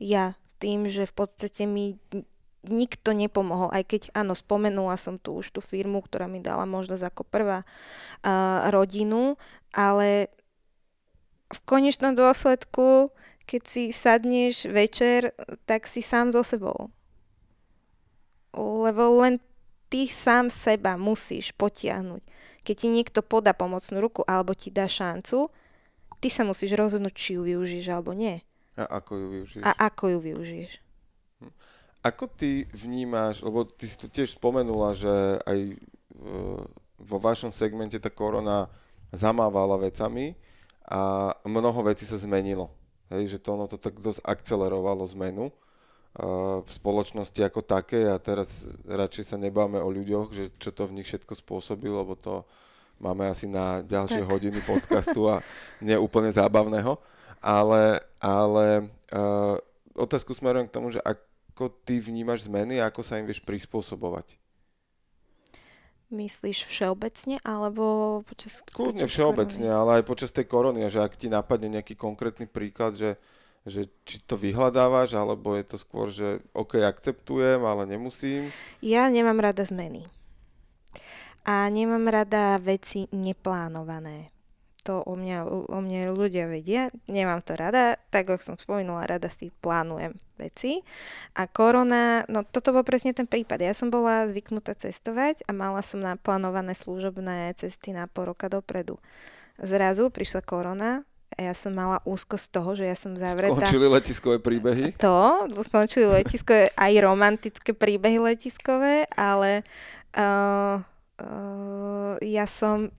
Ja s tým, že v podstate mi nikto nepomohol, aj keď áno, spomenula som tu už tú firmu, ktorá mi dala možnosť ako prvá uh, rodinu, ale v konečnom dôsledku, keď si sadneš večer, tak si sám so sebou. Lebo len ty sám seba musíš potiahnuť. Keď ti niekto podá pomocnú ruku alebo ti dá šancu, ty sa musíš rozhodnúť, či ju využiješ alebo nie. A ako ju využiješ? A ako ju využiješ. Ako ty vnímáš, lebo ty si to tiež spomenula, že aj e, vo vašom segmente tá korona zamávala vecami a mnoho vecí sa zmenilo. Hej, že to ono to tak dosť akcelerovalo zmenu uh, v spoločnosti ako také a teraz radšej sa nebáme o ľuďoch, že čo to v nich všetko spôsobilo, lebo to máme asi na ďalšie Tak. hodiny podcastu a neúplne zábavného. Ale, ale uh, otázku smerujem k tomu, že ako ty vnímaš zmeny a ako sa im vieš prispôsobovať. Myslíš všeobecne alebo počas... Kľudne počas všeobecne, korony? ale aj počas tej korony, a že ak ti napadne nejaký konkrétny príklad, že, že či to vyhľadávaš, alebo je to skôr, že OK, akceptujem, ale nemusím. Ja nemám rada zmeny. A nemám rada veci neplánované. To o mňa, o mne ľudia vedia. Nemám to rada. Tak, ako som spomínala, rada si plánujem veci. A korona, no toto bol presne ten prípad. Ja som bola zvyknutá cestovať a mala som naplánované služobné cesty na pol roka dopredu. Zrazu prišla korona, Ja som mala úzkosť toho, že ja som zavretá. Skončili letiskové príbehy? To, skončili letiskové, aj romantické príbehy letiskové, ale uh, uh, ja som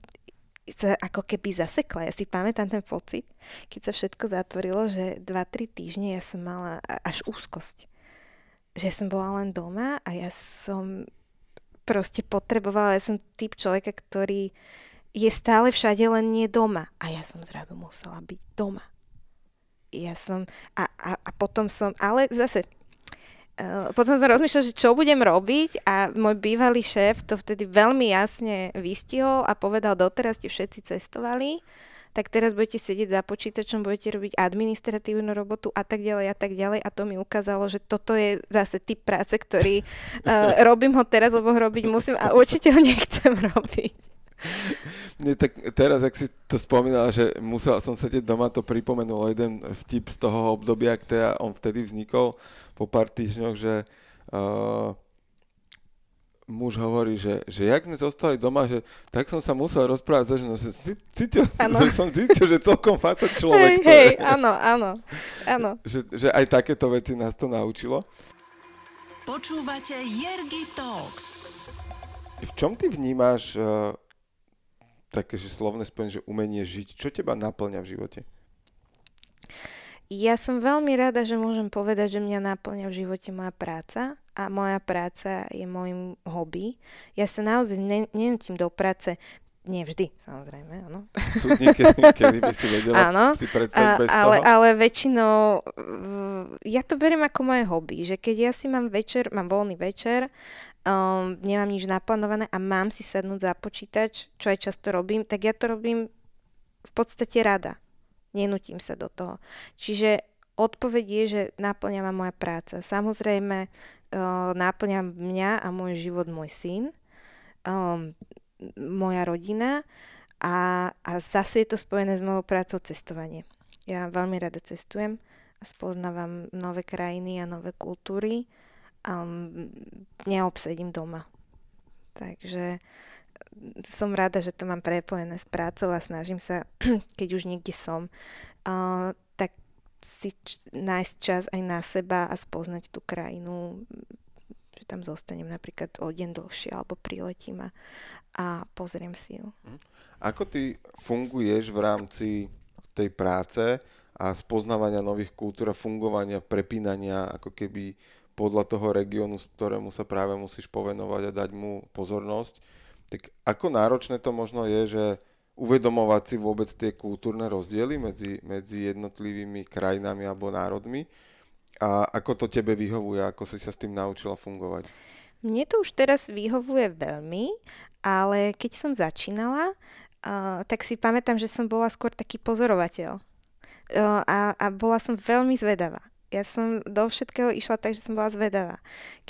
sa ako keby zasekla. Ja si pamätám ten pocit, keď sa všetko zatvorilo, že 2-3 týždne ja som mala až úzkosť. Že som bola len doma a ja som proste potrebovala, ja som typ človeka, ktorý je stále všade, len nie doma. A ja som zrazu musela byť doma. Ja som, a, a, a potom som, ale zase, potom som rozmýšľala, že čo budem robiť a môj bývalý šéf to vtedy veľmi jasne vystihol a povedal, doteraz ste všetci cestovali, tak teraz budete sedieť za počítačom, budete robiť administratívnu robotu a tak ďalej a tak ďalej a to mi ukázalo, že toto je zase typ práce, ktorý uh, robím ho teraz, lebo ho robiť musím a určite ho nechcem robiť. Nie, tak teraz, ak si to spomínala, že musela som sedieť doma, to pripomenul jeden vtip z toho obdobia, ktorá on vtedy vznikol po pár týždňoch, že uh, muž hovorí, že, že jak sme zostali doma, že tak som sa musel rozprávať so ženou, že cítil, že som cítil, že celkom fasa človek. Hej, hej, áno, áno, áno. Že, že aj takéto veci nás to naučilo. Počúvate Jergy Talks. V čom ty vnímaš uh, také, že slovné spojenie, že umenie žiť, čo teba naplňa v živote? Ja som veľmi rada, že môžem povedať, že mňa naplňa v živote moja práca a moja práca je môjim hobby. Ja sa naozaj ne, nenutím do práce nie vždy, samozrejme, áno. Sú dní, kedy by si vedela áno, si predstaviť bez ale, toho? ale väčšinou, ja to beriem ako moje hobby, že keď ja si mám večer, mám voľný večer um, nemám nič naplánované a mám si sadnúť za počítač, čo aj často robím, tak ja to robím v podstate rada. Nenutím sa do toho. Čiže odpoveď je, že naplňa ma moja práca. Samozrejme, uh, náplňa mňa a môj život môj syn, um, moja rodina a, a zase je to spojené s mojou prácou cestovanie. Ja veľmi rada cestujem a spoznávam nové krajiny a nové kultúry um, neobsedím doma. Takže som rada, že to mám prepojené s prácou a snažím sa, keď už niekde som, uh, tak si č- nájsť čas aj na seba a spoznať tú krajinu, že tam zostanem napríklad o deň dlhšie alebo priletím a, a pozriem si ju. Mhm. Ako ty funguješ v rámci tej práce a spoznávania nových kultúr a fungovania, prepínania ako keby podľa toho regiónu, ktorému sa práve musíš povenovať a dať mu pozornosť. Tak ako náročné to možno je, že uvedomovať si vôbec tie kultúrne rozdiely medzi, medzi jednotlivými krajinami alebo národmi a ako to tebe vyhovuje, ako si sa s tým naučila fungovať? Mne to už teraz vyhovuje veľmi, ale keď som začínala, uh, tak si pamätám, že som bola skôr taký pozorovateľ. Uh, a, a bola som veľmi zvedavá ja som do všetkého išla tak, že som bola zvedavá.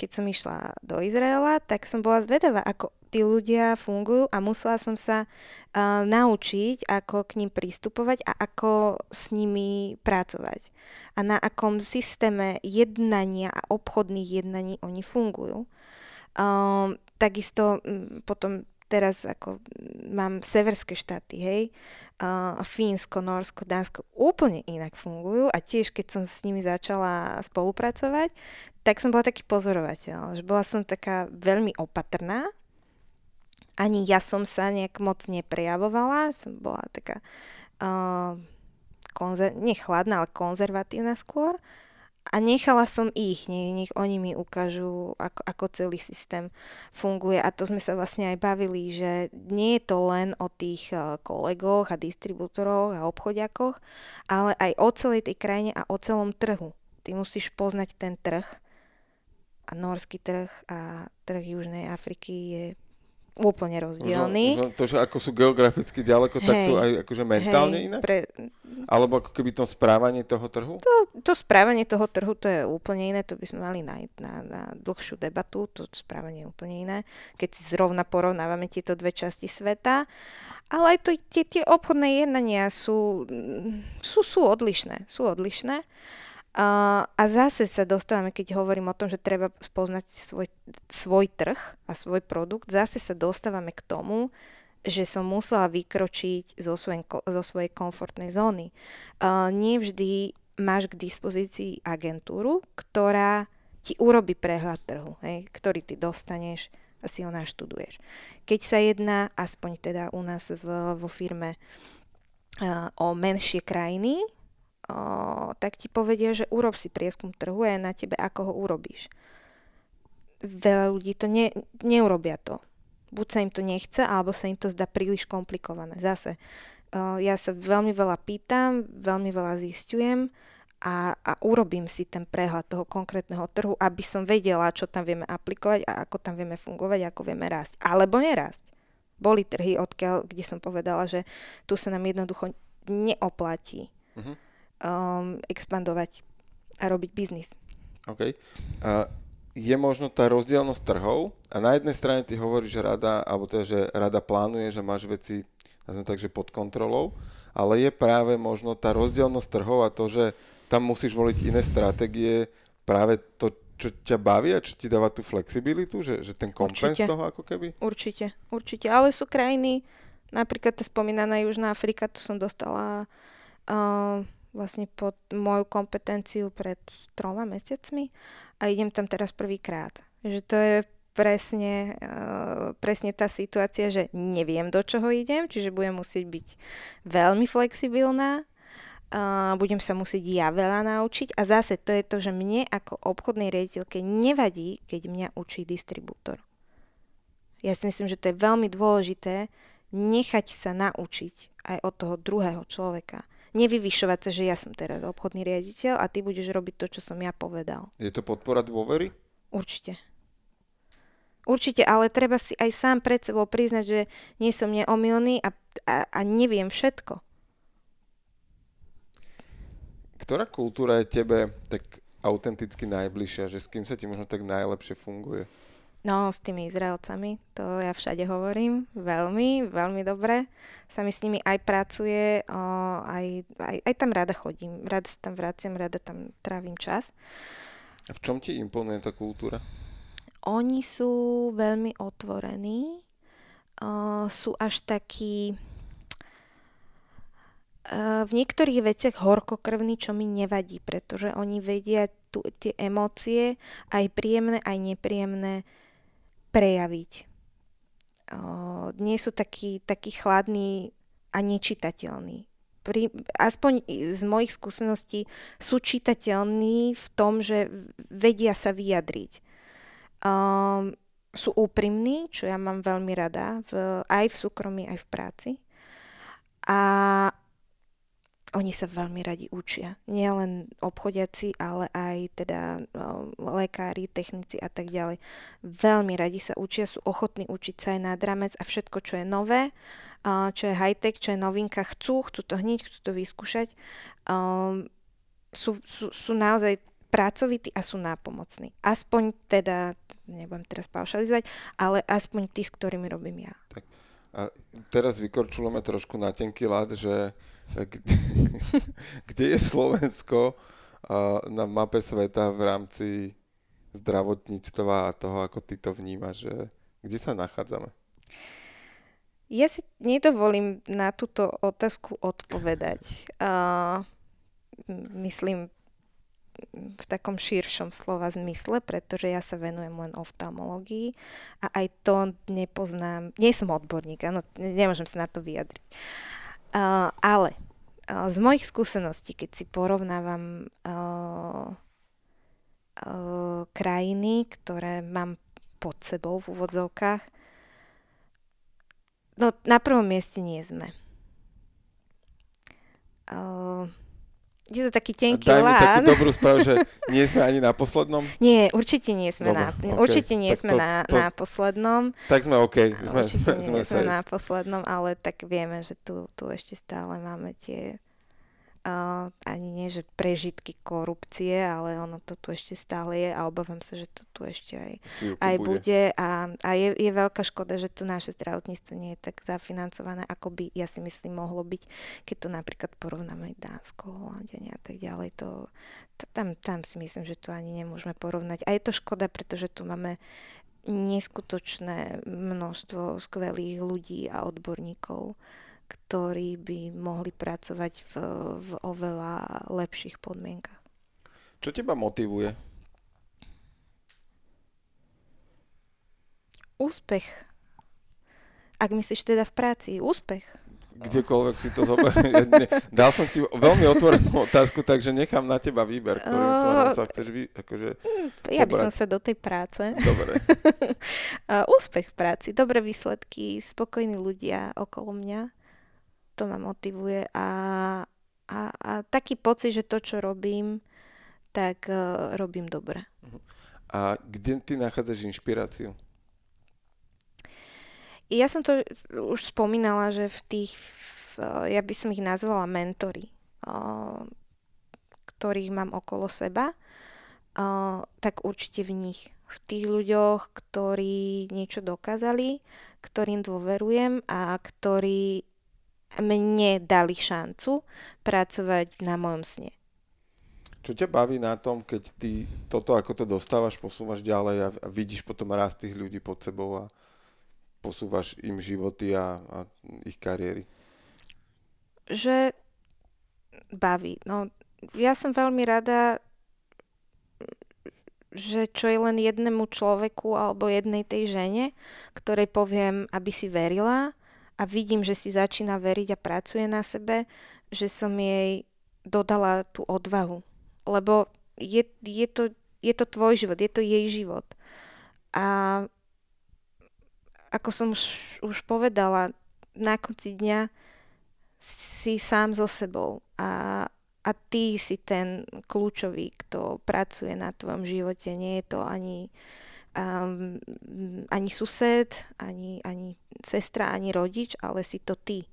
Keď som išla do Izraela, tak som bola zvedavá, ako tí ľudia fungujú a musela som sa uh, naučiť, ako k ním pristupovať a ako s nimi pracovať. A na akom systéme jednania a obchodných jednaní oni fungujú. Um, takisto um, potom teraz ako mám severské štáty, hej, uh, Fínsko, Norsko, Dánsko úplne inak fungujú a tiež keď som s nimi začala spolupracovať, tak som bola taký pozorovateľ, že bola som taká veľmi opatrná, ani ja som sa nejak moc neprejavovala, som bola taká uh, konzer- nechladná, ale konzervatívna skôr a nechala som ich, nech, nech oni mi ukážu, ako, ako celý systém funguje. A to sme sa vlastne aj bavili, že nie je to len o tých eh, kolegoch a distribútoroch a obchodiakoch, ale aj o celej tej krajine a o celom trhu. Ty musíš poznať ten trh a norský trh a trh Južnej Afriky je úplne že to, že ako sú geograficky ďaleko, hej, tak sú aj akože mentálne hej, inak? Pre... Alebo ako keby to správanie toho trhu? To, to správanie toho trhu to je úplne iné, to by sme mali na, na, na dlhšiu debatu, to správanie je úplne iné, keď si zrovna porovnávame tieto dve časti sveta. Ale aj to, tie, tie obchodné jednania sú, sú, sú odlišné, sú odlišné. A zase sa dostávame, keď hovorím o tom, že treba spoznať svoj, svoj trh a svoj produkt, zase sa dostávame k tomu, že som musela vykročiť zo svojej, zo svojej komfortnej zóny. Uh, nevždy máš k dispozícii agentúru, ktorá ti urobí prehľad trhu, hej, ktorý ty dostaneš a si ho naštuduješ. Keď sa jedná, aspoň teda u nás v, vo firme, uh, o menšie krajiny, tak ti povedia, že urob si prieskum trhu a je na tebe, ako ho urobíš. Veľa ľudí to ne, neurobia to buď sa im to nechce, alebo sa im to zdá príliš komplikované. Zase, ja sa veľmi veľa pýtam, veľmi veľa zistujem a, a urobím si ten prehľad toho konkrétneho trhu, aby som vedela, čo tam vieme aplikovať a ako tam vieme fungovať, ako vieme rásť. Alebo nerásť. Boli trhy, odkiaľ, kde som povedala, že tu sa nám jednoducho neoplatí uh-huh. Um, expandovať a robiť biznis. OK. Uh, je možno tá rozdielnosť trhov a na jednej strane ty hovoríš, že rada, alebo teda, že rada plánuje, že máš veci, nazvime tak, že pod kontrolou, ale je práve možno tá rozdielnosť trhov a to, že tam musíš voliť iné stratégie, práve to, čo ťa baví a čo ti dáva tú flexibilitu, že, že ten kompens toho ako keby? Určite, určite, ale sú krajiny, napríklad tá spomínaná Južná Afrika, to som dostala uh, vlastne pod moju kompetenciu pred troma mesiacmi a idem tam teraz prvýkrát. Že to je presne, uh, presne tá situácia, že neviem, do čoho idem, čiže budem musieť byť veľmi flexibilná, uh, budem sa musieť ja veľa naučiť a zase to je to, že mne ako obchodnej riaditeľke nevadí, keď mňa učí distribútor. Ja si myslím, že to je veľmi dôležité nechať sa naučiť aj od toho druhého človeka nevyvyšovať sa, že ja som teraz obchodný riaditeľ a ty budeš robiť to, čo som ja povedal. Je to podpora dôvery? Určite. Určite, ale treba si aj sám pred sebou priznať, že nie som neomilný a, a, a neviem všetko. Ktorá kultúra je tebe tak autenticky najbližšia, že s kým sa ti možno tak najlepšie funguje? No, s tými Izraelcami, to ja všade hovorím, veľmi, veľmi dobre. Sa mi s nimi aj pracuje, o, aj, aj, aj tam rada chodím, rada sa tam vraciam, rada tam trávim čas. A v čom ti imponuje tá kultúra? Oni sú veľmi otvorení, o, sú až takí v niektorých veciach horkokrvní, čo mi nevadí, pretože oni vedia tu, tie emócie, aj príjemné, aj nepríjemné, prejaviť. Nie sú takí, takí chladní a nečitateľní. Pri, aspoň z mojich skúseností sú čitateľní v tom, že vedia sa vyjadriť. Um, sú úprimní, čo ja mám veľmi rada, v, aj v súkromí, aj v práci. A oni sa veľmi radi učia. Nie len obchodiaci, ale aj teda no, lekári, technici a tak ďalej. Veľmi radi sa učia, sú ochotní učiť sa aj nad ramec a všetko, čo je nové, čo je high-tech, čo je novinka, chcú, chcú to hneď, chcú to vyskúšať. Sú, sú, sú naozaj pracovití a sú nápomocní. Aspoň teda, nebudem teraz paušalizovať, ale aspoň tí, s ktorými robím ja. Tak. A teraz vykorčulujeme trošku na tenký lad, že kde, je Slovensko na mape sveta v rámci zdravotníctva a toho, ako ty to vnímaš, že kde sa nachádzame? Ja si nedovolím na túto otázku odpovedať. Uh, myslím v takom širšom slova zmysle, pretože ja sa venujem len oftalmológii a aj to nepoznám, nie som odborník, áno, nemôžem sa na to vyjadriť. Uh, ale uh, z mojich skúseností, keď si porovnávam uh, uh, krajiny, ktoré mám pod sebou v úvodzovkách, no na prvom mieste nie sme. Uh, je to taký tenký Daj mi takú dobrú správu, že nie sme ani na poslednom? Nie, určite nie sme, Dobre, na, okay. určite nie sme to, na, to, na poslednom. Tak sme OK. Sme, určite sme, nie sme na poslednom, ale tak vieme, že tu, tu ešte stále máme tie uh, ani nie, že prežitky korupcie, ale ono to tu ešte stále je a obávam sa, že to tu ešte aj, aj bude. bude. A, a je, je veľká škoda, že to naše zdravotníctvo nie je tak zafinancované, ako by, ja si myslím, mohlo byť, keď to napríklad porovnáme Dánsko, Holandia a tak ďalej. To, to, tam, tam si myslím, že to ani nemôžeme porovnať. A je to škoda, pretože tu máme neskutočné množstvo skvelých ľudí a odborníkov, ktorí by mohli pracovať v, v oveľa lepších podmienkach. Čo teba motivuje? Úspech. Ak myslíš teda v práci, úspech kdekoľvek si to zoberie. Dal som ti veľmi otvorenú otázku, takže nechám na teba výber, ktorým uh, sa chceš vy, akože Ja by som sa do tej práce. Dobre. Úspech v práci, dobré výsledky, spokojní ľudia okolo mňa, to ma motivuje a, a, a taký pocit, že to, čo robím, tak uh, robím dobre. A kde ty nachádzaš inšpiráciu? Ja som to už spomínala, že v tých, ja by som ich nazvala mentory, ktorých mám okolo seba, tak určite v nich. V tých ľuďoch, ktorí niečo dokázali, ktorým dôverujem a ktorí mne dali šancu pracovať na mojom sne. Čo ťa baví na tom, keď ty toto, ako to dostávaš, posúvaš ďalej a vidíš potom rast tých ľudí pod sebou a, posúvaš im životy a, a ich kariéry? Že baví. No, ja som veľmi rada, že čo je len jednému človeku alebo jednej tej žene, ktorej poviem, aby si verila a vidím, že si začína veriť a pracuje na sebe, že som jej dodala tú odvahu. Lebo je, je, to, je to tvoj život, je to jej život. A ako som už, už povedala, na konci dňa si sám so sebou a, a ty si ten kľúčový, kto pracuje na tvojom živote. Nie je to ani, ani sused, ani, ani sestra, ani rodič, ale si to ty.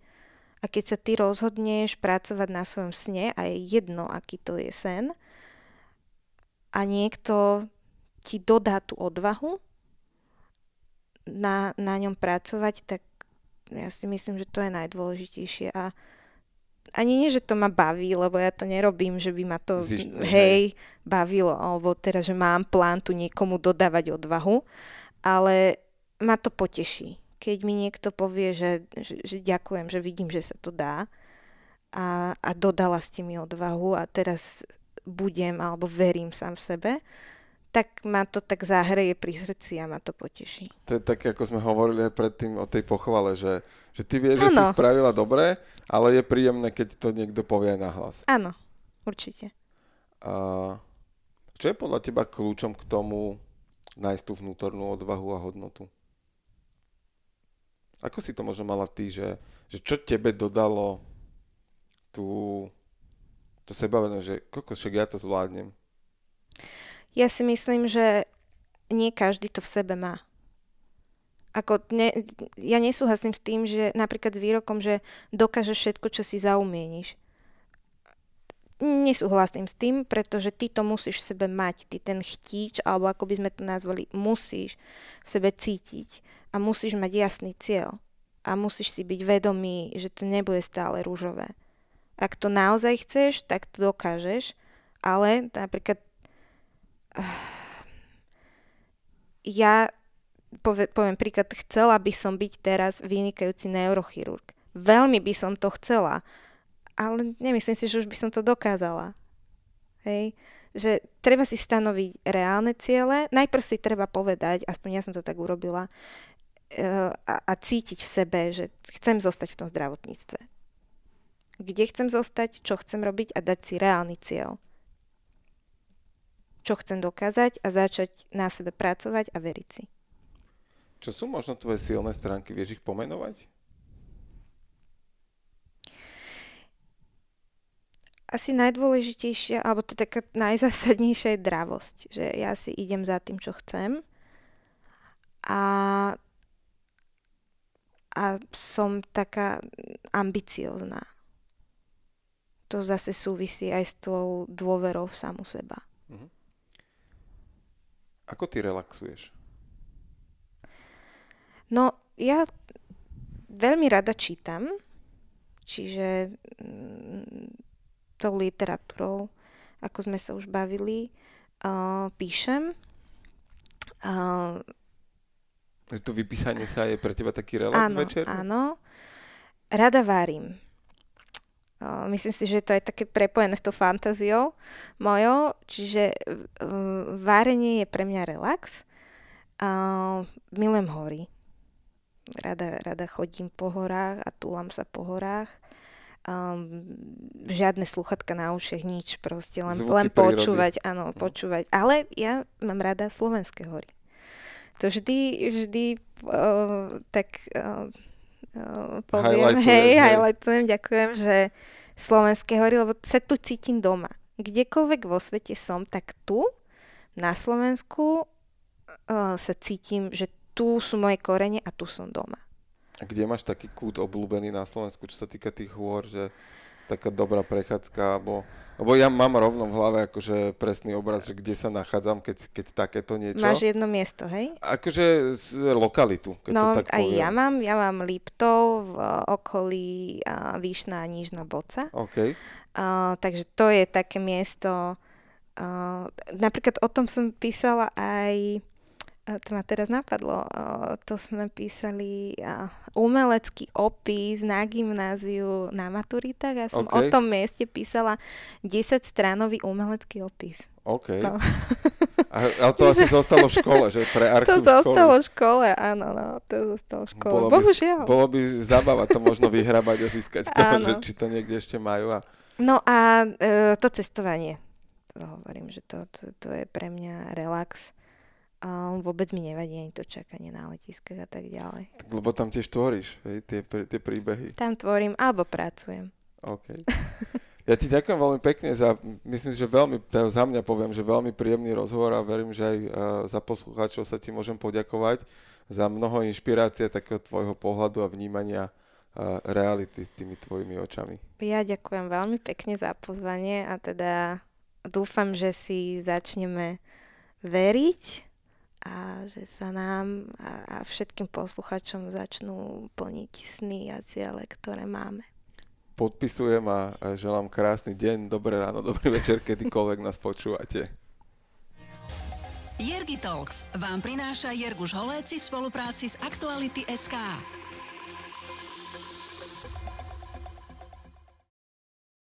A keď sa ty rozhodneš pracovať na svojom sne, a je jedno, aký to je sen, a niekto ti dodá tú odvahu, na, na ňom pracovať, tak ja si myslím, že to je najdôležitejšie a ani nie, že to ma baví, lebo ja to nerobím, že by ma to Zištne, hej, bavilo, alebo teda, že mám plán tu niekomu dodávať odvahu, ale ma to poteší. Keď mi niekto povie, že, že, že ďakujem, že vidím, že sa to dá a, a dodala ste mi odvahu a teraz budem alebo verím sám sebe, tak ma to tak zahreje pri srdci a ma to poteší. To je také, ako sme hovorili aj predtým o tej pochvale, že, že ty vieš, ano. že si spravila dobre, ale je príjemné, keď to niekto povie na hlas. Áno, určite. A čo je podľa teba kľúčom k tomu nájsť tú vnútornú odvahu a hodnotu? Ako si to možno mala ty, že, že čo tebe dodalo tú, to sebavedomie, že koľko však ja to zvládnem? Ja si myslím, že nie každý to v sebe má. Ako ne, ja nesúhlasím s tým, že napríklad s výrokom, že dokážeš všetko, čo si zaumieníš. Nesúhlasím s tým, pretože ty to musíš v sebe mať. Ty ten chtíč, alebo ako by sme to nazvali, musíš v sebe cítiť a musíš mať jasný cieľ. A musíš si byť vedomý, že to nebude stále rúžové. Ak to naozaj chceš, tak to dokážeš, ale napríklad ja poviem príklad, chcela by som byť teraz vynikajúci neurochirurg. Veľmi by som to chcela, ale nemyslím si, že už by som to dokázala. Hej? Že treba si stanoviť reálne ciele, najprv si treba povedať, aspoň ja som to tak urobila, uh, a, a cítiť v sebe, že chcem zostať v tom zdravotníctve. Kde chcem zostať, čo chcem robiť a dať si reálny cieľ čo chcem dokázať a začať na sebe pracovať a veriť si. Čo sú možno tvoje silné stránky? Vieš ich pomenovať? Asi najdôležitejšia, alebo to taká najzásadnejšia je dravosť. Že ja si idem za tým, čo chcem a, a som taká ambiciozná. To zase súvisí aj s tou dôverou v samu seba. Mm-hmm. Ako ty relaxuješ? No, ja veľmi rada čítam, čiže mm, tou literatúrou, ako sme sa už bavili, uh, píšem. Uh, Že to vypísanie sa je pre teba taký relax áno, večer? Áno, rada varím. Uh, myslím si, že to je také prepojené s tou fantáziou mojou, čiže uh, várenie je pre mňa relax. Uh, milujem hory. Rada, rada chodím po horách a túlam sa po horách. Um, žiadne sluchatka na ušiach, nič, proste len, len počúvať, áno, mm. počúvať. Ale ja mám rada slovenské hory to vždy, vždy uh, tak uh, uh, poviem, hej, highlightujem, ďakujem, že slovenské hory, lebo sa tu cítim doma. Kdekoľvek vo svete som, tak tu, na Slovensku, uh, sa cítim, že tu sú moje korene a tu som doma. A kde máš taký kút obľúbený na Slovensku, čo sa týka tých hôr, že taká dobrá prechádzka, alebo lebo ja mám rovno v hlave akože presný obraz, že kde sa nachádzam, keď, keď takéto niečo. Máš jedno miesto, hej? Akože z lokalitu, keď no, to tak aj ja mám, ja mám Liptov v okolí uh, Výšna a Nížna Boca. OK. Uh, takže to je také miesto, uh, napríklad o tom som písala aj to ma teraz napadlo, to sme písali umelecký opis na gymnáziu na maturitách. Ja som okay. o tom mieste písala 10-stranový umelecký opis. OK. No. A, ale to asi zostalo v škole, že pre archív To zostalo v škole, áno, no, to zostalo v škole. Bolo Bohužiaľ. By, bolo by zabava to možno vyhrabať a získať to, že či to niekde ešte majú. A... No a e, to cestovanie, to hovorím, že to, to, to je pre mňa relax a vôbec mi nevadí ani to čakanie na letiskách a tak ďalej. Lebo tam tiež tvoríš, hej, tie, tie príbehy. Tam tvorím alebo pracujem. OK. Ja ti ďakujem veľmi pekne za, myslím, že veľmi, teda za mňa poviem, že veľmi príjemný rozhovor a verím, že aj uh, za poslucháčov sa ti môžem poďakovať za mnoho inšpirácie takého tvojho pohľadu a vnímania uh, reality tými tvojimi očami. Ja ďakujem veľmi pekne za pozvanie a teda dúfam, že si začneme veriť a že sa nám a, a všetkým posluchačom začnú plniť sny a ciele, ktoré máme. Podpisujem a, želám krásny deň, dobré ráno, dobrý večer, kedykoľvek nás počúvate. Jergi Talks vám prináša Jerguš Holéci v spolupráci s Aktuality SK.